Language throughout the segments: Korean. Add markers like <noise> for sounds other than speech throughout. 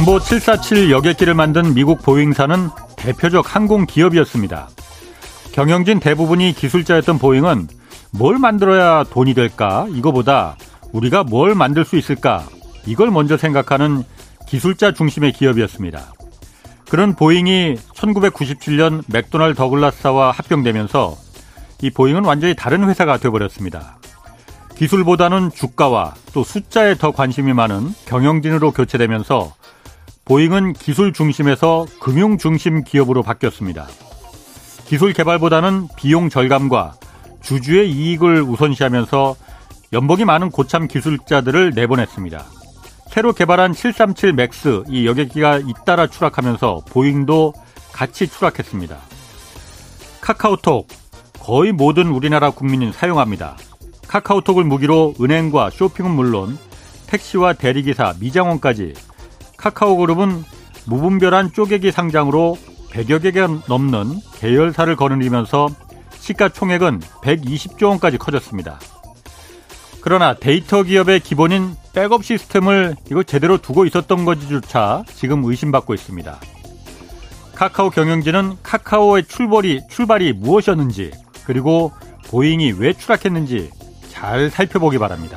점보 747 여객기를 만든 미국 보잉사는 대표적 항공 기업이었습니다. 경영진 대부분이 기술자였던 보잉은 뭘 만들어야 돈이 될까? 이거보다 우리가 뭘 만들 수 있을까? 이걸 먼저 생각하는 기술자 중심의 기업이었습니다. 그런 보잉이 1997년 맥도날드 더글라스사와 합병되면서 이 보잉은 완전히 다른 회사가 되어버렸습니다. 기술보다는 주가와 또 숫자에 더 관심이 많은 경영진으로 교체되면서 보잉은 기술 중심에서 금융 중심 기업으로 바뀌었습니다. 기술 개발보다는 비용 절감과 주주의 이익을 우선시하면서 연봉이 많은 고참 기술자들을 내보냈습니다. 새로 개발한 737 맥스 이 여객기가 잇따라 추락하면서 보잉도 같이 추락했습니다. 카카오톡 거의 모든 우리나라 국민이 사용합니다. 카카오톡을 무기로 은행과 쇼핑은 물론 택시와 대리기사, 미장원까지 카카오 그룹은 무분별한 쪼개기 상장으로 100여 개가 넘는 계열사를 거느리면서 시가총액은 120조 원까지 커졌습니다. 그러나 데이터 기업의 기본인 백업 시스템을 이거 제대로 두고 있었던 건지조차 지금 의심받고 있습니다. 카카오 경영진은 카카오의 출발이, 출발이 무엇이었는지 그리고 보잉이 왜 추락했는지 잘 살펴보기 바랍니다.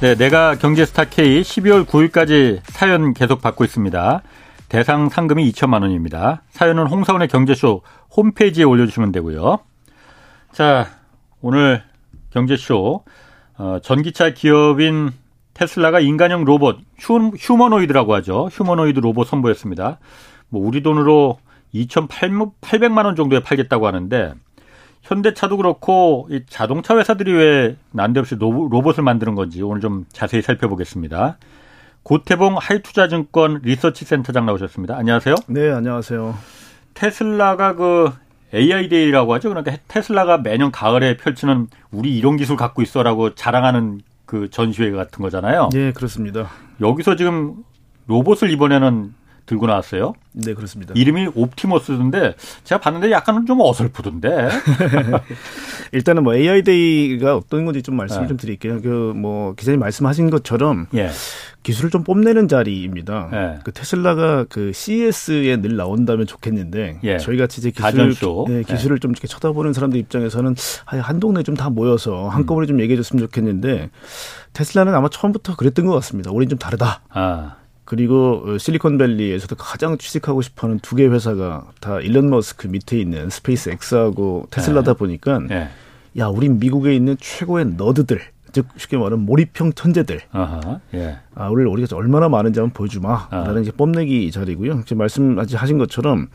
네, 내가 경제스타 K 12월 9일까지 사연 계속 받고 있습니다. 대상 상금이 2천만 원입니다. 사연은 홍사원의 경제쇼 홈페이지에 올려주시면 되고요. 자, 오늘 경제쇼 어, 전기차 기업인 테슬라가 인간형 로봇 휴, 휴머노이드라고 하죠. 휴머노이드 로봇 선보였습니다. 뭐 우리 돈으로 2,800만 원 정도에 팔겠다고 하는데 현대차도 그렇고 이 자동차 회사들이 왜 난데없이 로봇을 만드는 건지 오늘 좀 자세히 살펴보겠습니다. 고태봉 하이투자증권 리서치 센터장 나오셨습니다. 안녕하세요. 네, 안녕하세요. 테슬라가 그 AI Day라고 하죠. 그러니까 테슬라가 매년 가을에 펼치는 우리 이런 기술 갖고 있어라고 자랑하는 그 전시회 같은 거잖아요. 네, 그렇습니다. 여기서 지금 로봇을 이번에는 들고 나왔어요. 네, 그렇습니다. 이름이 옵티머스인데 제가 봤는데 약간은 좀 어설프던데. <laughs> 일단은 뭐 AI Day가 어떤 건지 좀 말씀을 네. 좀 드릴게요. 그 뭐 기자님 말씀하신 것처럼 예. 기술을 좀 뽐내는 자리입니다. 예. 그 테슬라가 그 CES에 늘 나온다면 좋겠는데 예. 저희 같이 이제 기술 네, 기술을 좀 이렇게 쳐다보는 사람들 입장에서는 한 동네 좀 다 모여서 한꺼번에 음. 좀 얘기해 줬으면 좋겠는데 테슬라는 아마 처음부터 그랬던 것 같습니다. 우린 좀 다르다. 아. 그리고 어, 실리콘밸리에서도 가장 취직하고 싶어하는 두 개 회사가 다 일론 머스크 밑에 있는 스페이스 X하고 테슬라다 네. 보니까 네. 야, 우린 미국에 있는 최고의 nerd들 즉 쉽게 말하면 몰입형 천재들. 아하, 예. 아, 우리 우리가 얼마나 많은지 한번 보여주마. 아. 라는 게 뽐내기 자리고요. 지금 말씀하신 것처럼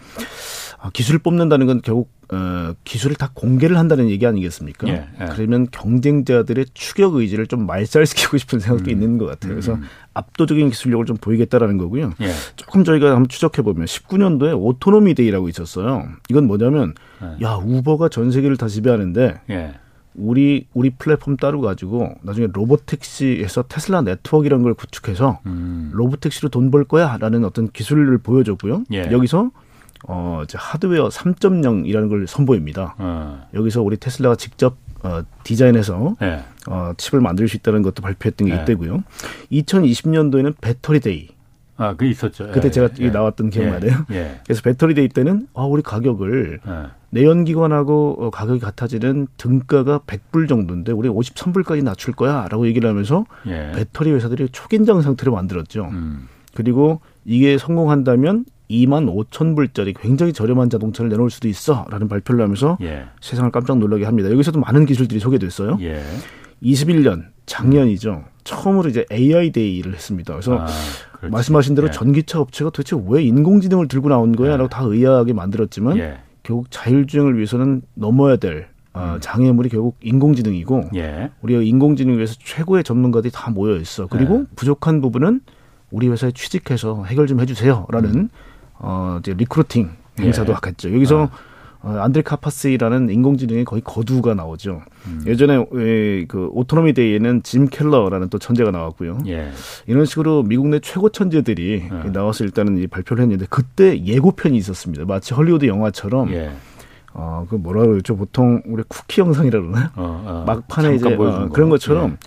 아, 기술을 뽐낸다는 건 결국 어, 기술을 다 공개를 한다는 얘기 아니겠습니까? 예, 예. 그러면 경쟁자들의 추격 의지를 좀 말살시키고 싶은 생각도 음. 있는 것 같아요. 그래서 음. 압도적인 기술력을 좀 보이겠다라는 거고요. 예. 조금 저희가 한번 추적해 보면 19년도에 Autonomy Day라고 있었어요. 이건 뭐냐면 예. 야 우버가 전 세계를 다 지배하는데 예. 우리 우리 플랫폼 따로 가지고 나중에 로봇 택시에서 테슬라 네트워크이라는 걸 구축해서 음. 로봇 택시로 돈 벌 거야라는 어떤 기술을 보여줬고요. 예. 여기서 어, 이제 하드웨어 3.0이라는 걸 선보입니다. 어. 여기서 우리 테슬라가 직접 어, 디자인해서 네. 어, 칩을 만들 수 있다는 것도 발표했던 게 네. 이때고요. 2020년도에는 Battery Day. 아, 그 있었죠. 그때 예, 제가 예. 나왔던 기억나네요. 예, 예. 그래서 Battery Day 때는 아, 우리 가격을 예. 내연기관하고 어, 가격이 같아지는 등가가 100불 정도인데 우리 53불까지 낮출 거야라고 얘기를 하면서 예. 배터리 회사들이 초긴장 상태로 만들었죠. 음. 그리고 이게 성공한다면 2만 5천 불짜리 굉장히 저렴한 자동차를 내놓을 수도 있어라는 발표를 하면서 예. 세상을 깜짝 놀라게 합니다. 여기서도 많은 기술들이 소개됐어요. 예. 21년 작년이죠. 처음으로 이제 AI Day를 했습니다. 그래서 아, 말씀하신 대로 예. 전기차 업체가 도대체 왜 인공지능을 들고 나온 거야라고 예. 다 의아하게 만들었지만 예. 결국 자율주행을 위해서는 넘어야 될 어, 음. 장애물이 결국 인공지능이고 예. 우리가 인공지능을 위해서 최고의 전문가들이 다 모여 있어. 그리고 예. 부족한 부분은 우리 회사에 취직해서 해결 좀 해주세요라는 음. 어 이제 recruiting 행사도 예. 하겠죠. 여기서 어. 어, 안드레 카파시라는 인공지능의 거의 거두가 나오죠. 음. 예전에 에, 그 Autonomy Day에는 짐 켈러라는 또 천재가 나왔고요. 예. 이런 식으로 미국 내 최고 천재들이 예. 나와서 일단은 이 발표를 했는데 그때 예고편이 있었습니다. 마치 헐리우드 영화처럼 예. 어, 그 뭐라 그러죠? 보통 우리 쿠키 영상이라 그러나요? 어, 어, 막판에 이제 어, 그런 것처럼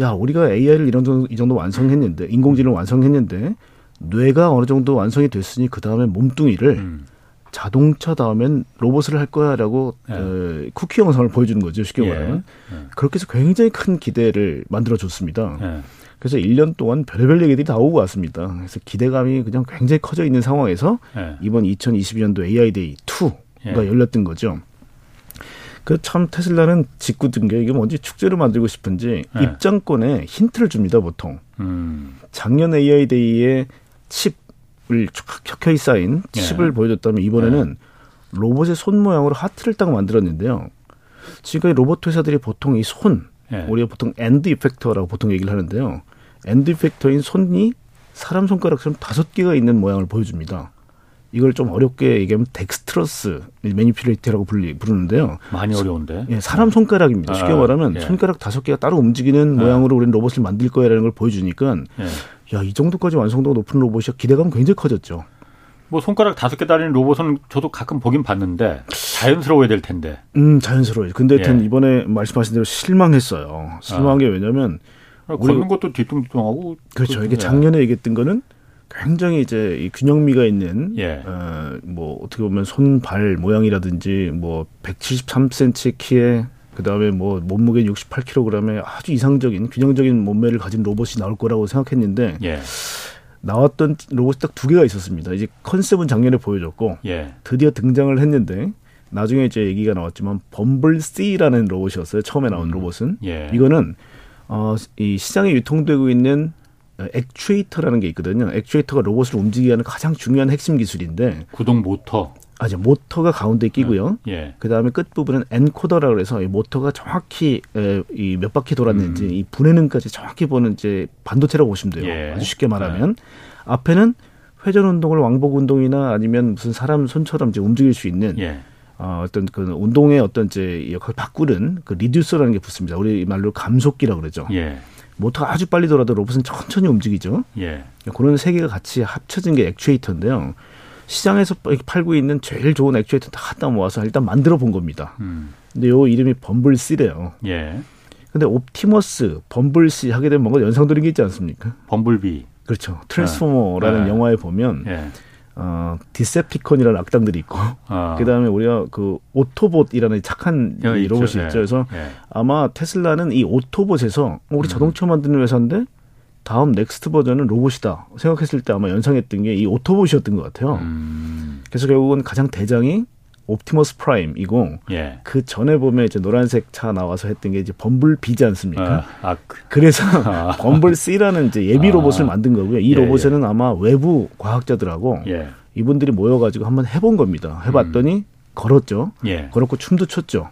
예. 야, 우리가 AI를 이런 정도 이 정도 완성했는데 인공지능 을 완성했는데 뇌가 어느 정도 완성이 됐으니 그 다음에 몸뚱이를 음. 자동차 다음엔 로봇을 할 거야라고 예. 어, 쿠키 영상을 보여주는 거죠. 쉽게 예. 말하면. 예. 그렇게 해서 굉장히 큰 기대를 만들어 줬습니다. 예. 그래서 1년 동안 별별 얘기들이 다 오고 갔습니다. 그래서 기대감이 그냥 굉장히 커져 있는 상황에서 예. 이번 2022년도 AI Day 2가 예. 열렸던 거죠. 그 참 테슬라는 짓궂은 게 이게 뭔지 축제로 만들고 싶은지 입장권에 힌트를 줍니다 보통. 음. 작년 AI Day에 칩을 켜켜이 쌓인 칩을 예. 보여줬다면 이번에는 예. 로봇의 손 모양으로 하트를 딱 만들었는데요. 지금까지 로봇 회사들이 보통 이 손, 예. 우리가 보통 end effector라고 보통 얘기를 하는데요. end effector인 손이 사람 손가락처럼 다섯 개가 있는 모양을 보여줍니다. 이걸 좀 어렵게 얘기하면 dexterous manipulator라고 부르는데요. 많이 어려운데. 예, 사람 손가락입니다. 쉽게 아, 말하면 예. 손가락 다섯 개가 따로 움직이는 아. 모양으로 우리는 로봇을 만들 거야라는 걸 보여주니까 예. 야, 이 정도까지 완성도가 높은 로봇이 기대감 굉장히 커졌죠. 뭐 손가락 다섯 개 달리는 로봇은 저도 가끔 보긴 봤는데 자연스러워야 될 텐데. 음, 자연스러워요. 근데 하여튼 예. 이번에 말씀하신 대로 실망했어요. 실망한 아. 게 왜냐면 아, 걷는 것도 뒤뚱뒤뚱하고 그렇죠. 이게 작년에 얘기했던 거는 굉장히 이제 이 균형미가 있는 예. 어 뭐 어떻게 보면 손발 모양이라든지 뭐 173cm 키에 그다음에 뭐 몸무게 68kg에 아주 이상적인 균형적인 몸매를 가진 로봇이 나올 거라고 생각했는데 예. 나왔던 로봇이 딱 두 개가 있었습니다. 이제 컨셉은 작년에 보여줬고 예. 드디어 등장을 했는데 나중에 이제 얘기가 나왔지만 범블 C라는 로봇이었어요. 처음에 나온 음. 로봇은 예. 이거는 어, 이 시장에 유통되고 있는 actuator라는 게 있거든요. actuator가 로봇을 움직이게 하는 가장 중요한 핵심 기술인데 구동 모터. 아죠 모터가 가운데 끼고요. 예. 예. 그 다음에 끝 부분은 encoder라 그래서 이 모터가 정확히 이 몇 바퀴 돌았는지 음. 이 분해능까지 정확히 보는 이제 반도체라고 보시면 돼요. 예. 아주 쉽게 말하면 예. 앞에는 회전 운동을 왕복 운동이나 아니면 무슨 사람 손처럼 이제 움직일 수 있는 예. 어, 어떤 그 운동의 어떤 이제 역할을 바꾸는 그 reducer라는 게 붙습니다. 우리 말로 감속기라고 그러죠. 예. 모터가 아주 빨리 돌아도 로봇은 천천히 움직이죠. 예. 그런 세 개가 같이 합쳐진 게 actuator인데요. 시장에서 팔고 있는 제일 좋은 actuator 다 갖다 모아서 일단 만들어 본 겁니다. 음. 근데 요 이름이 범블씨래요. 예. 근데 옵티머스, 범블씨 하게 되면 뭔가 연상되는 게 있지 않습니까? 범블비. 그렇죠. 트랜스포머라는 네. 영화에 보면 예. 어, 디셉티콘이라는 악당들이 있고, 아. 그 다음에 우리가 그 오토봇이라는 착한 이 로봇이 있죠. 예. 그래서 예. 아마 테슬라는 이 오토봇에서 어, 우리 음. 자동차 만드는 회사인데 다음 next 버전은 로봇이다 생각했을 때 아마 연상했던 게 이 오토봇이었던 것 같아요. 음. 그래서 결국은 가장 대장이 옵티머스 프라임이고 예. 그 전에 보면 이제 노란색 차 나와서 했던 게 이제 범블비지 않습니까? 아, 아, 그. 그래서 아. <laughs> 범블 C라는 이제 예비 아. 로봇을 만든 거고요. 이 예, 로봇에는 예. 아마 외부 과학자들하고 예. 이분들이 모여가지고 한번 해본 겁니다. 해봤더니 음. 걸었죠. 예. 걸었고 춤도 췄죠.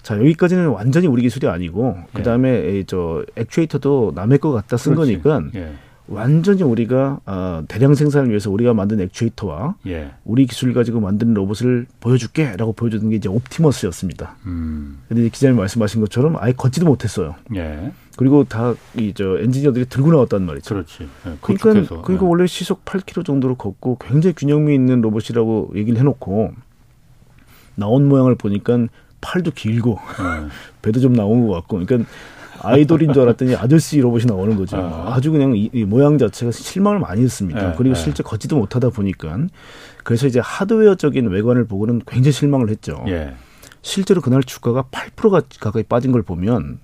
예. 자 여기까지는 완전히 우리 기술이 아니고 그 다음에 저 액추에이터도 남의 것 같다 쓴 그렇지. 거니까. 완전히 우리가 어, 대량 생산을 위해서 우리가 만든 액추에이터와 예. 우리 기술 가지고 만든 로봇을 보여줄게라고 보여주는 게 이제 옵티머스였습니다. 음. 근데 기자님 말씀하신 것처럼 아예 걷지도 못했어요. 예. 그리고 다 이 저 엔지니어들이 들고 나왔단 말이죠. 그렇지. 예, 그러니까 그러니까 예. 원래 시속 8km 정도로 걷고 굉장히 균형미 있는 로봇이라고 얘기를 해놓고 나온 모양을 보니까 팔도 길고 예. <laughs> 배도 좀 나온 것 같고 그러니까 아이돌인 줄 알았더니 아저씨 로봇이 나오는 거죠. 아. 아주 그냥 이, 이, 모양 자체가 실망을 많이 했습니다. 네, 그리고 네. 실제 걷지도 못하다 보니까 그래서 이제 하드웨어적인 외관을 보고는 굉장히 실망을 했죠. 예. 실제로 그날 주가가 8%가 가까이 빠진 걸 보면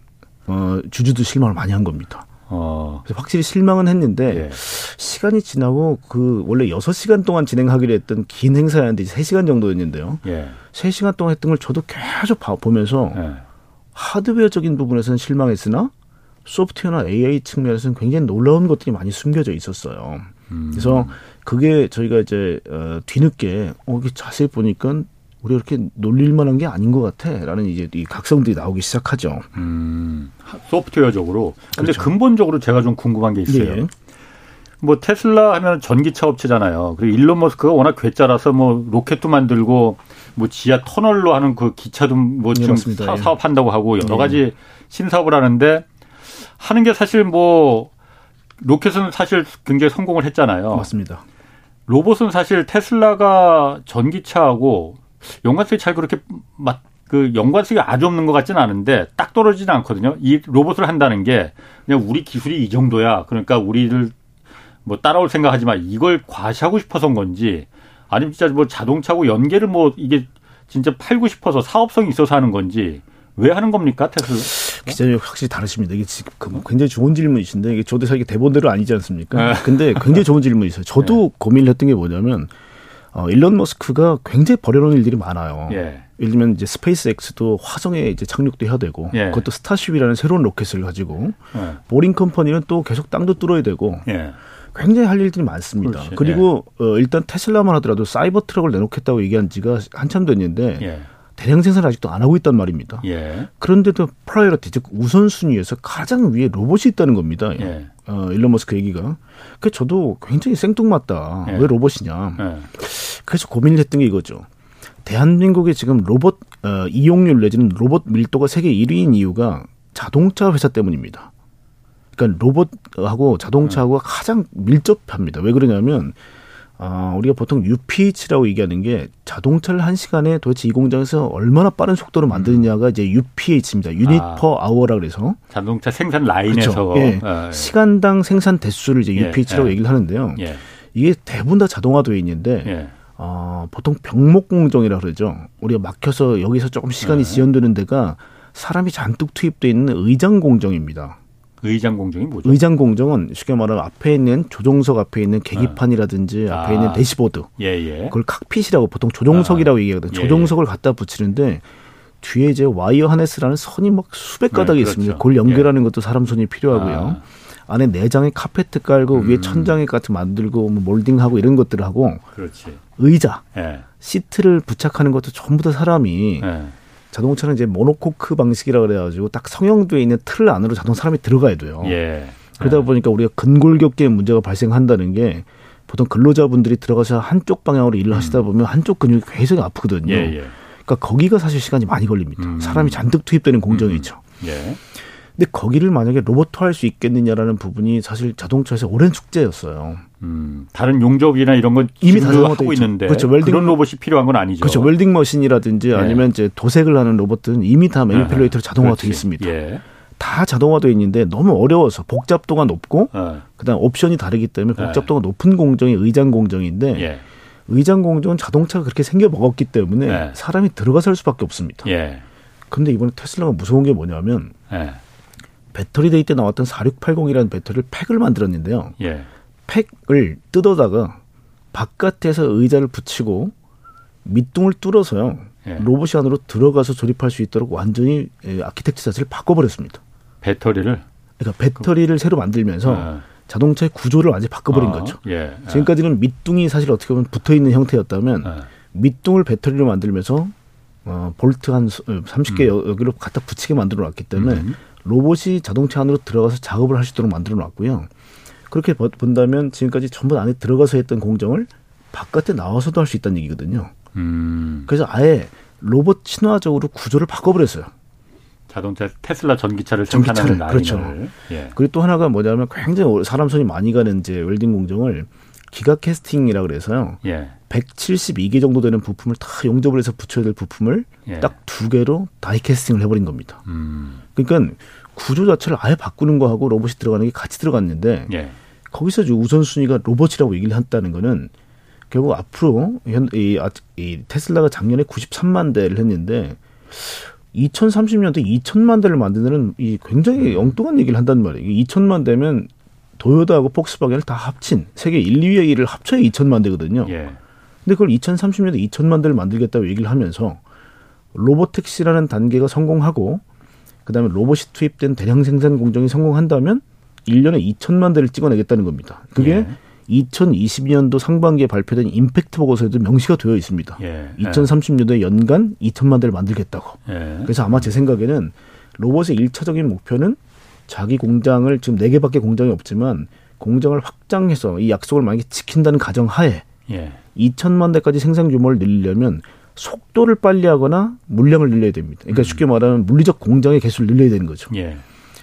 어, 주주도 실망을 많이 한 겁니다. 어. 그래서 확실히 실망은 했는데 예. 시간이 지나고 그 원래 6시간 동안 진행하기로 했던 긴 행사였는데 3시간 정도였는데요. 예. 3시간 동안 했던 걸 저도 계속 보면서 예. 하드웨어적인 부분에서는 실망했으나 소프트웨어나 AI 측면에서는 굉장히 놀라운 것들이 많이 숨겨져 있었어요. 음. 그래서 그게 저희가 이제 어, 뒤늦게 어, 자세히 보니까 우리가 이렇게 놀릴 만한 게 아닌 것 같아라는 이제 이 각성들이 나오기 시작하죠. 음, 소프트웨어적으로. 근데 그렇죠. 근본적으로 제가 좀 궁금한 게 있어요. 예. 뭐 테슬라 하면 전기차 업체잖아요. 그리고 일론 머스크가 워낙 괴짜라서 뭐 로켓도 만들고 뭐 지하 터널로 하는 그 기차도 뭐 예, 지금 사, 예. 사업한다고 하고 여러 예. 가지 신사업을 하는데 하는 게 사실 뭐 로켓은 사실 굉장히 성공을 했잖아요. 맞습니다. 로봇은 사실 테슬라가 전기차하고 연관성이 잘 그렇게 맞, 그 연관성이 아주 없는 것 같지는 않은데 딱 떨어지지는 않거든요. 이 로봇을 한다는 게 그냥 우리 기술이 이 정도야. 그러니까 우리를 뭐 따라올 생각하지 마. 이걸 과시하고 싶어서인 건지 아니면 진짜 뭐 자동차고 연계를 뭐 이게 진짜 팔고 싶어서 사업성이 있어서 하는 건지 왜 하는 겁니까 테슬라? 기자님 확실히 다르십니다. 이게 지금 그 굉장히 좋은 질문이신데 이게 저도 사실 대본대로 아니지 않습니까? 네. 근데 굉장히 좋은 질문이 있어요. 저도 네. 고민을 했던 게 뭐냐면 어, 일론 머스크가 굉장히 벌여놓은 일들이 많아요. 예. 예를 들면 이제 스페이스 X도 화성에 이제 착륙도 해야 되고 예. 그것도 스타쉽이라는 새로운 로켓을 가지고 예. 보링 컴퍼니는 또 계속 땅도 뚫어야 되고 예. 굉장히 할 일들이 많습니다. 그렇지. 그리고 예. 어, 일단 테슬라만 하더라도 사이버 트럭을 내놓겠다고 얘기한 지가 한참 됐는데 예. 대량 생산을 아직도 안 하고 있단 말입니다. 예. 그런데도 priority 즉 우선순위에서 가장 위에 로봇이 있다는 겁니다. 예. 어, 일론 머스크 얘기가. 그 저도 굉장히 생뚱맞다. 예. 왜 로봇이냐. 예. 그래서 고민을 했던 게 이거죠. 대한민국의 지금 로봇 어, 이용률 내지는 로봇 밀도가 세계 1위인 이유가 자동차 회사 때문입니다. 그러니까 로봇하고 자동차하고 네. 가장 밀접합니다. 왜 그러냐면 아, 우리가 보통 UPH라고 얘기하는 게 자동차를 한 시간에 도대체 이 공장에서 얼마나 빠른 속도로 만드느냐가 이제 UPH입니다. 유닛 아, 퍼 아워라 그래서 자동차 생산 라인에서 그렇죠. 예. 아, 예. 시간당 생산 대수를 이제 UPH라고 예, 예. 얘기를 하는데요. 예. 이게 대부분 다 자동화되어 있는데 예. 어, 보통 병목 공정이라 그러죠. 우리가 막혀서 여기서 조금 시간이 지연되는 데가 사람이 잔뜩 투입돼 있는 의장 공정입니다. 의장 공정이 뭐죠? 의장 공정은 쉽게 말하면 앞에 있는 조종석 앞에 있는 계기판이라든지 아. 앞에 있는 대시보드. 예, 예. 그걸 칵핏이라고 보통 조종석이라고 아. 얘기하거든요. 예, 조종석을 예. 갖다 붙이는데 뒤에 이제 와이어 하네스라는 선이 막 수백 가닥이 네, 그렇죠. 있습니다. 그걸 연결하는 예. 것도 사람 손이 필요하고요. 아. 안에 내장에 카페트 깔고 음. 위에 천장에 같은 만들고 뭐 몰딩하고 이런 것들을 하고 그렇지. 의자, 예. 시트를 부착하는 것도 전부 다 사람이 예. 자동차는 이제 모노코크 방식이라 그래가지고 딱 성형도에 있는 틀 안으로 자동 사람이 들어가야 돼요. 예. 그러다 예. 보니까 우리가 근골격계 문제가 발생한다는 게 보통 근로자분들이 들어가서 한쪽 방향으로 일을 음. 하시다 보면 한쪽 근육이 계속 아프거든요. 예, 예. 그러니까 거기가 사실 시간이 많이 걸립니다. 음. 사람이 잔뜩 투입되는 공정이죠. 음. 예. 근데 거기를 만약에 로봇화할 수 있겠느냐라는 부분이 사실 자동차에서 오랜 숙제였어요. 음, 다른 용접이나 이런 건 이미 다 하고 있는데 그렇죠. welding, 그런 로봇이 필요한 건 아니죠. 그렇죠. welding machine이라든지 예. 아니면 이제 도색을 하는 로봇들은 이미 다 manipulator로 예. 자동화되어 있습니다. 예. 다 자동화되어 있는데 너무 어려워서 복잡도가 높고 예. 그다음 옵션이 다르기 때문에 예. 복잡도가 높은 공정이 의장 공정인데 예. 의장 공정은 자동차가 그렇게 생겨 먹었기 때문에 사람이 들어가서 할 수밖에 없습니다. 그런데 이번에 테슬라가 무서운 게 뭐냐면 배터리 데이 때 나왔던 4680이라는 배터리를 팩을 만들었는데요. 예. 팩을 뜯어다가 바깥에서 의자를 붙이고 밑둥을 뚫어서요. 예. 로봇이 안으로 들어가서 조립할 수 있도록 완전히 예, 아키텍처 자체를 바꿔버렸습니다. 배터리를? 그러니까 배터리를 그... 새로 만들면서 예. 자동차의 구조를 완전히 바꿔버린 어, 거죠. 예. 예. 지금까지는 밑둥이 사실 어떻게 보면 붙어 있는 형태였다면 예. 밑둥을 배터리로 만들면서 어, 볼트 한 30개 음. 여기로 갖다 붙이게 만들어 놨기 때문에 음. 로봇이 자동차 안으로 들어가서 작업을 할 수 있도록 만들어 놨고요. 그렇게 본다면 지금까지 전부 안에 들어가서 했던 공정을 바깥에 나와서도 할 수 있다는 얘기거든요. 음. 그래서 아예 로봇 친화적으로 구조를 바꿔버렸어요. 자동차 테슬라 전기차를 생산하는 라인을. 그렇죠. 예. 그리고 또 하나가 뭐냐면 굉장히 사람 손이 많이 가는 이제 welding 공정을 giga casting이라 그래서요. 예. 172개 정도 되는 부품을 다 용접을 해서 붙여야 될 부품을 예. 딱두 개로 die casting을 해버린 겁니다. 음. 그러니까 구조 자체를 아예 바꾸는 거하고 로봇이 들어가는 게 같이 들어갔는데 예. 거기서 우선순위가 로봇이라고 얘기를 했다는 거는 결국 앞으로 현, 이, 아, 이 테슬라가 작년에 93만 대를 했는데 2030년대 2천만 대를 만드는 이 굉장히 음. 엉뚱한 얘기를 한단 말이에요. 2천만 대면 도요다하고 폭스바겐을 다 합친 세계 1, 2위의 일을 합쳐야 2천만 대거든요. 예. 근데 그걸 2030년대 2천만 대를 만들겠다고 얘기를 하면서 로보택시라는 단계가 성공하고 그다음에 로봇이 투입된 대량 생산 공정이 성공한다면 1년에 2천만 대를 찍어내겠다는 겁니다. 그게 예. 2022년도 상반기에 발표된 임팩트 보고서에도 명시가 되어 있습니다. 예. 2030년도에 연간 2천만 대를 만들겠다고. 예. 그래서 아마 제 생각에는 로봇의 일차적인 목표는 자기 공장을 지금 네 개밖에 공장이 없지만 공장을 확장해서 이 약속을 만약에 지킨다는 가정 하에 예. 2천만 대까지 생산 규모를 늘리려면 속도를 빨리 하거나 물량을 늘려야 됩니다. 그러니까 음. 쉽게 말하면 물리적 공장의 개수를 늘려야 되는 거죠. 예.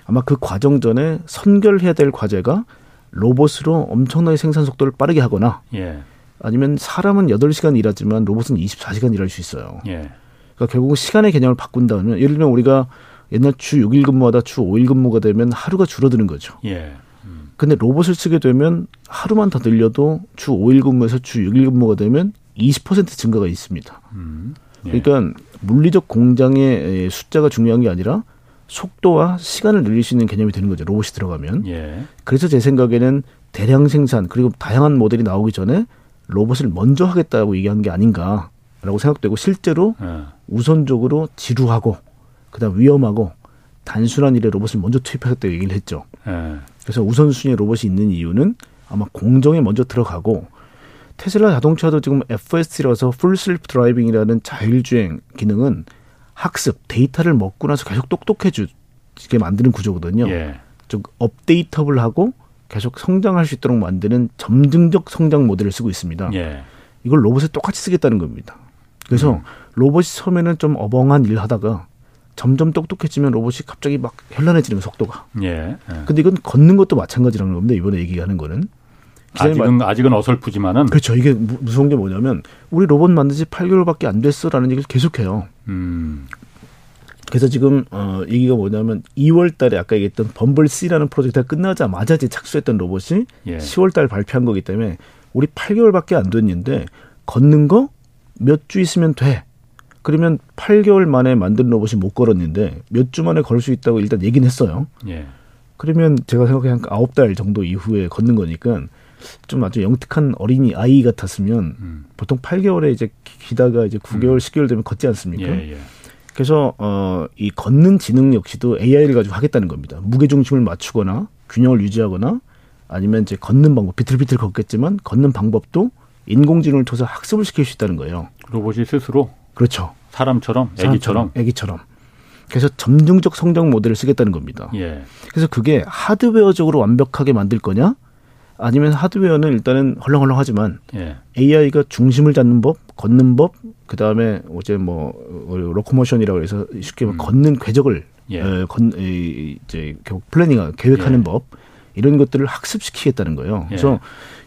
아마 그 과정 전에 선결해야 될 과제가 로봇으로 엄청나게 생산 속도를 빠르게 하거나 예. 아니면 사람은 8시간 일하지만 로봇은 24시간 일할 수 있어요. 예. 그러니까 결국은 시간의 개념을 바꾼다면 예를 들면 우리가 옛날 주 6일 근무하다 주 5일 근무가 되면 하루가 줄어드는 거죠. 예. 음. 근데 로봇을 쓰게 되면 하루만 더 늘려도 주 5일 근무에서 주 6일 근무가 되면 20% 증가가 있습니다. 음. 예. 그러니까 물리적 공장의 숫자가 중요한 게 아니라 속도와 시간을 늘릴 수 있는 개념이 되는 거죠. 로봇이 들어가면. 예. 그래서 제 생각에는 대량 생산 그리고 다양한 모델이 나오기 전에 로봇을 먼저 하겠다고 얘기한 게 아닌가라고 생각되고 실제로 예. 우선적으로 지루하고 그다음 위험하고 단순한 일에 로봇을 먼저 투입하겠다고 얘기를 했죠. 예. 그래서 우선순위에 로봇이 있는 이유는 아마 공정에 먼저 들어가고 테슬라 자동차도 지금 FS라서 풀 슬립 드라이빙이라는 자율주행 기능은 학습 데이터를 먹고 나서 계속 똑똑해지게 만드는 구조거든요. 예. 즉 업데이터블하고 계속 성장할 수 있도록 만드는 점증적 성장 모델을 쓰고 있습니다. 예. 이걸 로봇에 똑같이 쓰겠다는 겁니다. 그래서 음. 로봇이 처음에는 좀 어벙한 일 하다가 점점 똑똑해지면 로봇이 갑자기 막 현란해지는 속도가. 예. 예. 근데 이건 걷는 것도 마찬가지라는 겁니다. 이번에 얘기하는 거는. 아직은 말... 아직은 어설프지만은 그렇죠. 이게 무서운 게 뭐냐면 우리 로봇 만든 지 8개월밖에 안 됐어라는 얘기를 계속해요. 음. 그래서 지금 어 얘기가 뭐냐면 2월 달에 아까 얘기했던 범블 C라는 프로젝트가 끝나자마자 이제 착수했던 로봇이 예. 10월 달 발표한 거기 때문에 우리 8개월밖에 안 됐는데 걷는 거 몇 주 있으면 돼. 그러면 8개월 만에 만든 로봇이 못 걸었는데 몇 주 만에 걸 수 있다고 일단 얘기는 했어요. 예. 그러면 제가 생각해 한 9달 정도 이후에 걷는 거니까 좀 아주 영특한 어린이 아이 같았으면 음. 보통 8개월에 이제 기다가 이제 9개월, 음. 10개월 되면 걷지 않습니까? 예, 예. 그래서 어 이 걷는 지능 역시도 AI를 가지고 하겠다는 겁니다. 무게 중심을 맞추거나 균형을 유지하거나 아니면 이제 걷는 방법 비틀비틀 걷겠지만 걷는 방법도 인공지능을 통해서 학습을 시킬 수 있다는 거예요. 로봇이 스스로 그렇죠. 사람처럼 애기처럼 애기처럼. 그래서 점증적 성장 모델을 쓰겠다는 겁니다. 예. 그래서 그게 하드웨어적으로 완벽하게 만들 거냐 아니면 하드웨어는 일단은 헐렁헐렁하지만 예. AI가 중심을 잡는 법, 걷는 법, 그 다음에 어제 뭐 locomotion이라고 해서 쉽게 음. 걷는 궤적을 예. 에, 건, 에, 이제 planning 계획하는 예. 법 이런 것들을 학습시키겠다는 거예요. 예. 그래서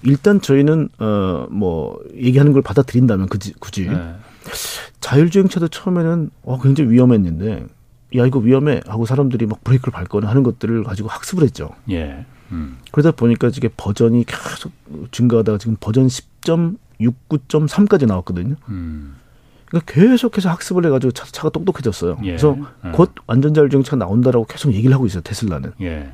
일단 저희는 어뭐 얘기하는 걸 받아들인다면 굳이 굳이 예. 자율주행차도 처음에는 어 굉장히 위험했는데 야 이거 위험해 하고 사람들이 막 브레이크를 밟거나 하는 것들을 가지고 학습을 했죠. 예. 음. 그러다 보니까 이게 버전이 계속 증가하다가 지금 버전 10.69.3까지 나왔거든요. 음. 그러니까 계속해서 학습을 해가지고 차, 차가 똑똑해졌어요. 예. 그래서 예. 곧 완전 자율주행차가 나온다라고 계속 얘기를 하고 있어요. 테슬라는. 예.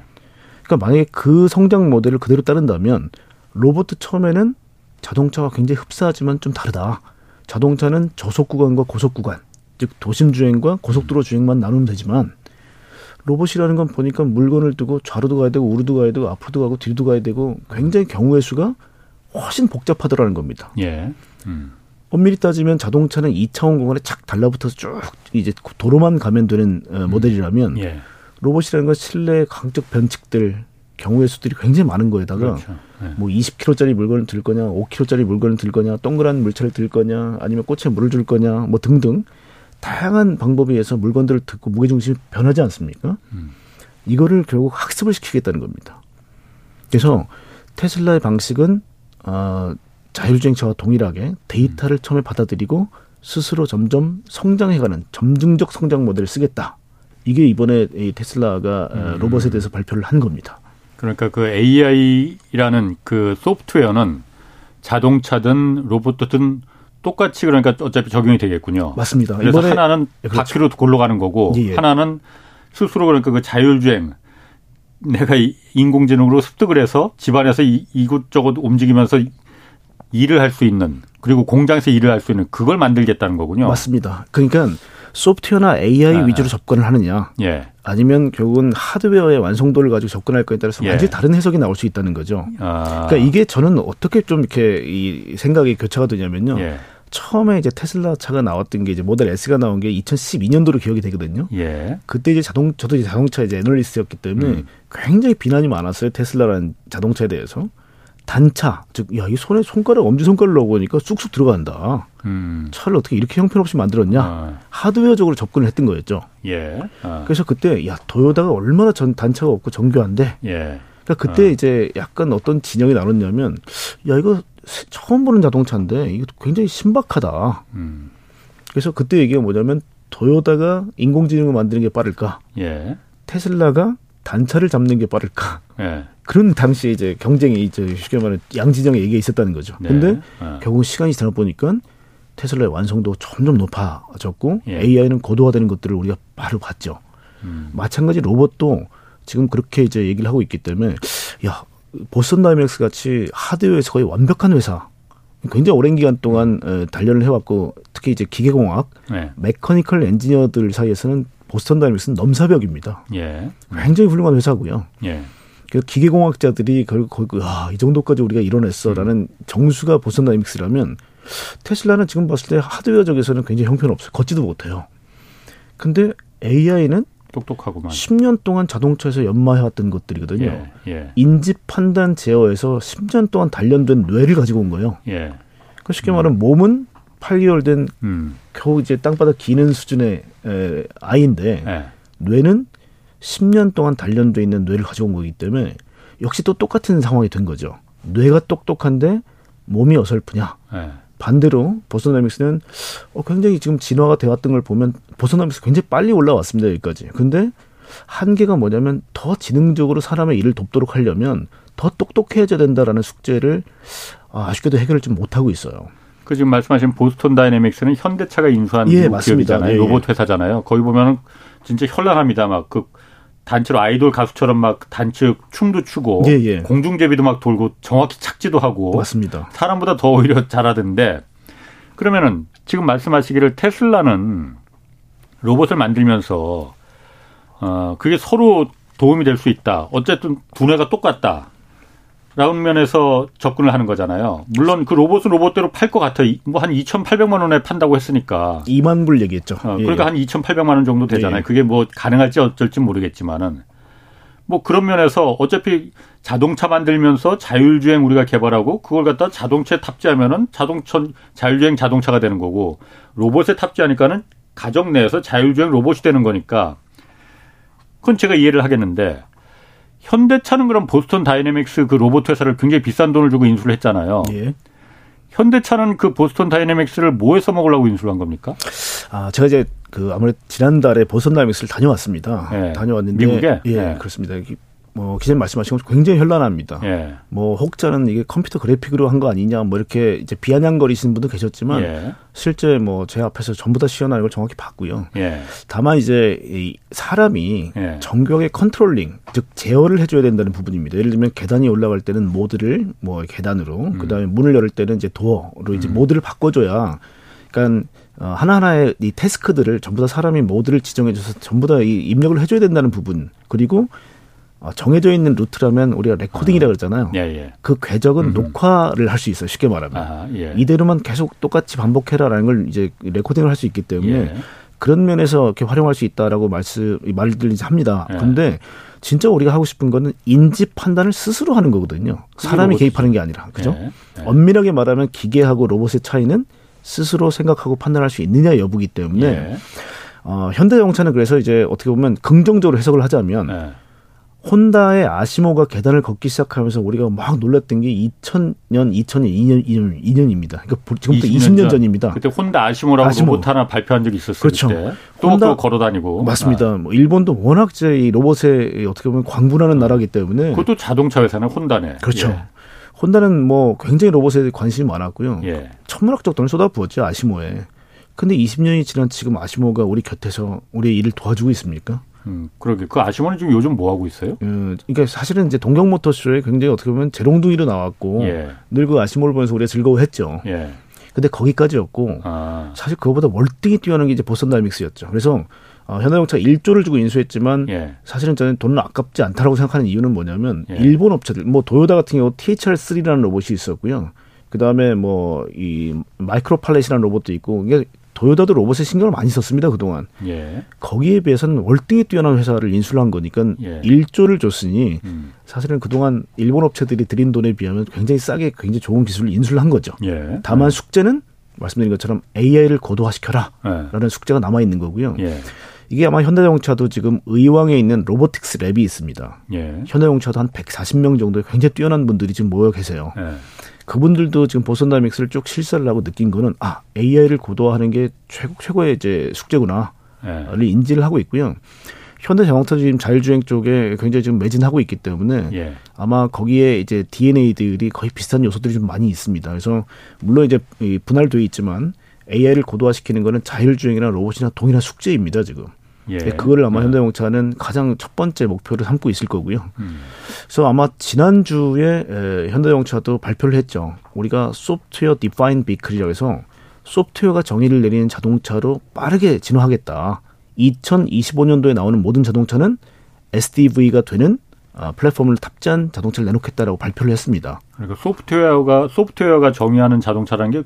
그러니까 만약에 그 성장 모델을 그대로 따른다면 로봇 처음에는 자동차가 굉장히 흡사하지만 좀 다르다. 자동차는 저속 구간과 고속 구간, 즉 도심 주행과 고속도로 주행만 나누면 되지만 로봇이라는 건 보니까 물건을 두고 좌로도 가야 되고 우르도 가야 되고 앞으로도 가고 뒤로도 가야 되고 굉장히 경우의 수가 훨씬 복잡하더라는 겁니다. 예. 음. 엄밀히 따지면 자동차는 2차원 공간에 착 달라붙어서 쭉 이제 도로만 가면 되는 어, 음. 모델이라면 예. 로봇이라는 건 실내 강적 변칙들 경우의 수들이 굉장히 많은 거에다가 그렇죠. 네. 뭐 20kg짜리 물건을 들 거냐, 5kg짜리 물건을 들 거냐, 동그란 물체를 들 거냐, 아니면 꽃에 물을 줄 거냐, 뭐 등등 다양한 방법에 의해서 물건들을 듣고 무게중심이 변하지 않습니까? 음. 이거를 결국 학습을 시키겠다는 겁니다. 그래서 테슬라의 방식은 어, 자율주행차와 동일하게 데이터를 음. 처음에 받아들이고 스스로 점점 성장해가는 점증적 성장 모델을 쓰겠다. 이게 이번에 이 테슬라가 어, 음. 로봇에 대해서 발표를 한 겁니다. 그러니까 그 AI라는 그 소프트웨어는 자동차든 로봇든 똑같이 그러니까 어차피 적용이 되겠군요. 맞습니다. 그래서 하나는 예, 그렇죠. 바퀴로 골로 가는 거고 예, 예. 하나는 스스로 그러니까 그 자율주행 내가 인공지능으로 습득을 해서 집안에서 이곳저곳 움직이면서 일을 할 수 있는 그리고 공장에서 일을 할 수 있는 그걸 만들겠다는 거군요. 맞습니다. 그러니까 소프트웨어나 AI 아. 위주로 접근을 하느냐, 예. 아니면 결국은 하드웨어의 완성도를 가지고 접근할 거에 따라서 예. 완전히 다른 해석이 나올 수 있다는 거죠. 아. 그러니까 이게 저는 어떻게 좀 이렇게 이 생각이 교차가 되냐면요. 예. 처음에 이제 테슬라 차가 나왔던 게 이제 모델 S가 나온 게 2012년도로 기억이 되거든요. 예. 그때 이제 자동 저도 이제 자동차 이제 애널리스트였기 때문에 음. 굉장히 비난이 많았어요. 테슬라라는 자동차에 대해서. 단차, 즉, 야, 이 손에 손가락, 엄지 손가락 넣어 보니까 쑥쑥 들어간다. 음. 차를 어떻게 이렇게 형편없이 만들었냐. 아. 하드웨어적으로 접근을 했던 거였죠. 예. 아. 그래서 그때, 야, 도요다가 얼마나 전, 단차가 없고 정교한데. 예. 그러니까 그때 아. 이제 약간 어떤 진영이 나눴냐면, 야, 이거 처음 보는 자동차인데, 이거 굉장히 신박하다. 음. 그래서 그때 얘기가 뭐냐면, 도요다가 인공지능을 만드는 게 빠를까? 예. 테슬라가 단차를 잡는 게 빠를까? 예. 그런 당시에 이제 경쟁이 이제 쉽게 말하면 양진영의 얘기가 있었다는 거죠. 네. 근데 네. 결국 시간이 지나 보니까 테슬라의 완성도 점점 높아졌고 예. AI는 고도화되는 것들을 우리가 바로 봤죠. 음. 마찬가지 로봇도 지금 그렇게 이제 얘기를 하고 있기 때문에 야 보스턴 다이내믹스 같이 하드웨어에서 거의 완벽한 회사 굉장히 오랜 기간 동안 단련을 해왔고 특히 이제 기계공학, 네. mechanical engineer들 사이에서는 보스턴 다이내믹스는 넘사벽입니다. 예. 굉장히 훌륭한 회사고요. 예. 그래서 기계공학자들이 결국 거기 아, 이 정도까지 우리가 이뤄냈어라는 음. 정수가 보스턴 다이내믹스라면 테슬라는 지금 봤을 때 하드웨어 쪽에서는 굉장히 형편없어요. 걷지도 못해요. 근데 AI는 똑똑하고만 10년 동안 자동차에서 연마해왔던 것들이거든요. 예, 예. 인지 판단 제어에서 10년 동안 단련된 뇌를 가지고 온 거예요. 예. 그 쉽게 음. 말하면 몸은 8개월 된 음. 겨우 이제 땅바닥 기는 수준의 에, 아이인데 예. 뇌는 10년 동안 단련돼 있는 뇌를 가지고 온 거기 때문에 역시 또 똑같은 상황이 된 거죠. 뇌가 똑똑한데 몸이 어설프냐. 네. 반대로 보스노믹스는 어, 굉장히 지금 진화가 되었던 걸 보면 보스노믹스 굉장히 빨리 올라왔습니다 여기까지. 근데 한계가 뭐냐면 더 지능적으로 사람의 일을 돕도록 하려면 더 똑똑해져야 된다라는 숙제를 아, 아쉽게도 해결을 좀 못하고 있어요. 그 지금 말씀하신 보스턴 다이내믹스는 현대차가 인수한 예, 기업이잖아요. 예, 예. 로봇 회사잖아요. 거기 보면 진짜 현란합니다. 막 그 단체로 아이돌 가수처럼 막 단체 춤도 추고 예, 예. 공중제비도 막 돌고 정확히 착지도 하고 맞습니다. 사람보다 더 오히려 잘하던데 그러면은 지금 말씀하시기를 테슬라는 로봇을 만들면서 어 그게 서로 도움이 될 수 있다. 어쨌든 두뇌가 똑같다. 라는 면에서 접근을 하는 거잖아요. 물론 그 로봇은 로봇대로 팔 것 같아. 뭐한 2,800만 원에 판다고 했으니까. 2만 불 얘기했죠. 어, 그러니까 예. 한 2,800만 원 정도 되잖아요. 예. 그게 뭐 가능할지 어쩔지 모르겠지만은 뭐 그런 면에서 어차피 자동차 만들면서 자율주행 우리가 개발하고 그걸 갖다 자동차에 탑재하면은 자동차 자율주행 자동차가 되는 거고 로봇에 탑재하니까는 가정 내에서 자율주행 로봇이 되는 거니까 그건 제가 이해를 하겠는데 현대차는 그럼 보스턴 다이내믹스 그 로봇 회사를 굉장히 비싼 돈을 주고 인수를 했잖아요. 예. 현대차는 그 보스턴 다이내믹스를 뭐에 써먹으려고 인수를 한 겁니까? 아, 제가 이제 그 아무래도 지난달에 보스턴 다이내믹스를 다녀왔습니다. 예. 다녀왔는데 미국에 예, 예. 그렇습니다. 뭐 기자님 말씀하신 것처럼 굉장히 현란합니다. 예. 뭐 혹자는 이게 컴퓨터 그래픽으로 한 거 아니냐 뭐 이렇게 이제 비아냥거리시는 분도 계셨지만 예. 실제 뭐 제 앞에서 전부 다 시연하는 걸 정확히 봤고요. 예. 다만 이제 이 사람이 예. 정교하게 controlling 즉 제어를 해줘야 된다는 부분입니다. 예를 들면 계단이 올라갈 때는 모드를 뭐 계단으로 음. 그다음에 문을 열을 때는 이제 door로 이제 음. 모드를 바꿔줘야 그러니까 어, 하나하나의 이 task들을 전부 다 사람이 모드를 지정해줘서 전부 다 이 입력을 해줘야 된다는 부분 그리고 어, 정해져 있는 루트라면 우리가 레코딩이라 고 그러잖아요. 예, 예. 그 궤적은 음흠. 녹화를 할 수 있어요. 쉽게 말하면. 아, 예. 이대로만 계속 똑같이 반복해라라는 걸 이제 레코딩을 할 수 있기 때문에 예. 그런 면에서 이렇게 활용할 수 있다라고 말씀 말들 합니다. 예. 근데 진짜 우리가 하고 싶은 거는 인지 판단을 스스로 하는 거거든요. 사람이 개입하는 게 아니라. 그죠? 예. 엄밀하게 말하면 기계하고 로봇의 차이는 스스로 생각하고 판단할 수 있느냐 여부기 때문에 어, 현대 자동차는 그래서 이제 어떻게 보면 긍정적으로 해석을 하자면 혼다의 아시모가 계단을 걷기 시작하면서 우리가 막 놀랐던 게 2000년, 2002년, 2년, 2년입니다. 그러니까 지금부터 20년, 20년 전. 입니다 그때 혼다 아시모라고 아시모. 로봇 하나 발표한 적이 있었어요. 그렇죠. 그때. 또 혼다 걸어 다니고. 맞습니다. 아. 뭐 일본도 워낙 이 로봇에 어떻게 보면 광분하는 아. 나라기 때문에 그것도 자동차 회사는 혼다네. 그렇죠. 예. 혼다는 뭐 굉장히 로봇에 관심이 많았고요. 예. 천문학적 돈을 쏟아부었죠 아시모에. 근데 20년이 지난 지금 아시모가 우리 곁에서 우리의 일을 도와주고 있습니까? 음, 그러게. 그 아시모는 지금 요즘 뭐 하고 있어요? 음, 그러니까 사실은 이제 동경모터쇼에 굉장히 어떻게 보면 재롱둥이로 나왔고 예. 늘그 아시모를 보면서 우리가 즐거워했죠. 예. 근데 거기까지였고 아. 사실 그거보다 월등히 뛰어난 게 이제 보선 다이믹스였죠. 그래서 어, 현대자동차 1조를 주고 인수했지만 예. 사실은 저는 돈은 아깝지 않다라고 생각하는 이유는 뭐냐면 예. 일본 업체들 뭐 도요다 같은 경우 THR3라는 로봇이 있었고요. 그다음에 뭐 이 마이크로 팔렛이라는 로봇도 있고 이게 도요다도 로봇에 신경을 많이 썼습니다 그동안. 예. 거기에 비해서는 월등히 뛰어난 회사를 인수를 한 거니까 예. 1조를 줬으니 음. 사실은 그동안 일본 업체들이 들인 돈에 비하면 굉장히 싸게 굉장히 좋은 기술을 인수를 한 거죠. 예. 다만 숙제는 말씀드린 것처럼 AI를 고도화시켜라라는 예. 숙제가 남아 있는 거고요. 예. 이게 아마 현대자동차도 지금 의왕에 있는 로보틱스 랩이 있습니다. 예. 현대자동차도 한 140명 정도의 굉장히 뛰어난 분들이 지금 모여 계세요. 예. 그분들도 지금 보선 다믹스를 쭉 실사를 하고 느낀 거는 아 AI를 고도화하는 게 최고 최고의 이제 숙제구나를 예. 인지를 하고 있고요. 현대 자동차 지금 자율주행 쪽에 굉장히 지금 매진하고 있기 때문에 예. 아마 거기에 이제 DNA들이 거의 비슷한 요소들이 좀 많이 있습니다. 그래서 물론 이제 분할돼 있지만 AI를 고도화시키는 거는 자율주행이나 로봇이나 동일한 숙제입니다 지금. 예. 그거를 아마 네. 현대자동차는 가장 첫 번째 목표를 삼고 있을 거고요. 음. 그래서 아마 지난주에 현대자동차도 발표를 했죠. 우리가 소프트웨어 디파인 비클이라고 해서 소프트웨어가 정의를 내리는 자동차로 빠르게 진화하겠다. 2025년도에 나오는 모든 자동차는 SDV가 되는 어, 플랫폼을 탑재한 자동차를 내놓겠다라고 발표를 했습니다. 그러니까 소프트웨어가 소프트웨어가 정의하는 자동차라는 게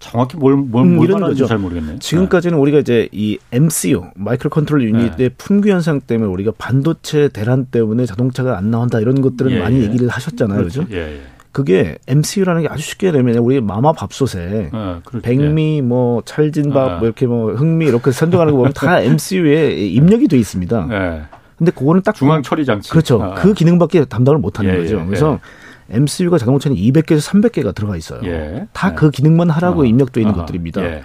정확히 뭘, 뭘, 음, 뭘 말하는지 잘 모르겠네요. 지금까지는 네. 우리가 이제 이 MCU, micro control unit의 네. 품귀 현상 때문에 우리가 반도체 대란 때문에 자동차가 안 나온다 이런 것들은 예, 많이 예. 얘기를 하셨잖아요. 그렇죠? 그죠? 예, 예. 그게 MCU라는 게 아주 쉽게 되면 우리 마마 밥솥에 아, 백미 예. 뭐 찰진밥 아. 뭐 이렇게 뭐 현미 이렇게 선정하는 거 보면 다 <laughs> MCU에 입력이 돼 있습니다. 예. 근데 그거는 딱 중앙 처리 장치. 그렇죠. 아. 그 기능밖에 담당을 못 하는 예, 거죠. 그래서 MCU가 자동차는 200개에서 300개가 들어가 있어요. 예. 다그 네. 기능만 하라고 어. 입력되어 있는 어. 것들입니다. 예.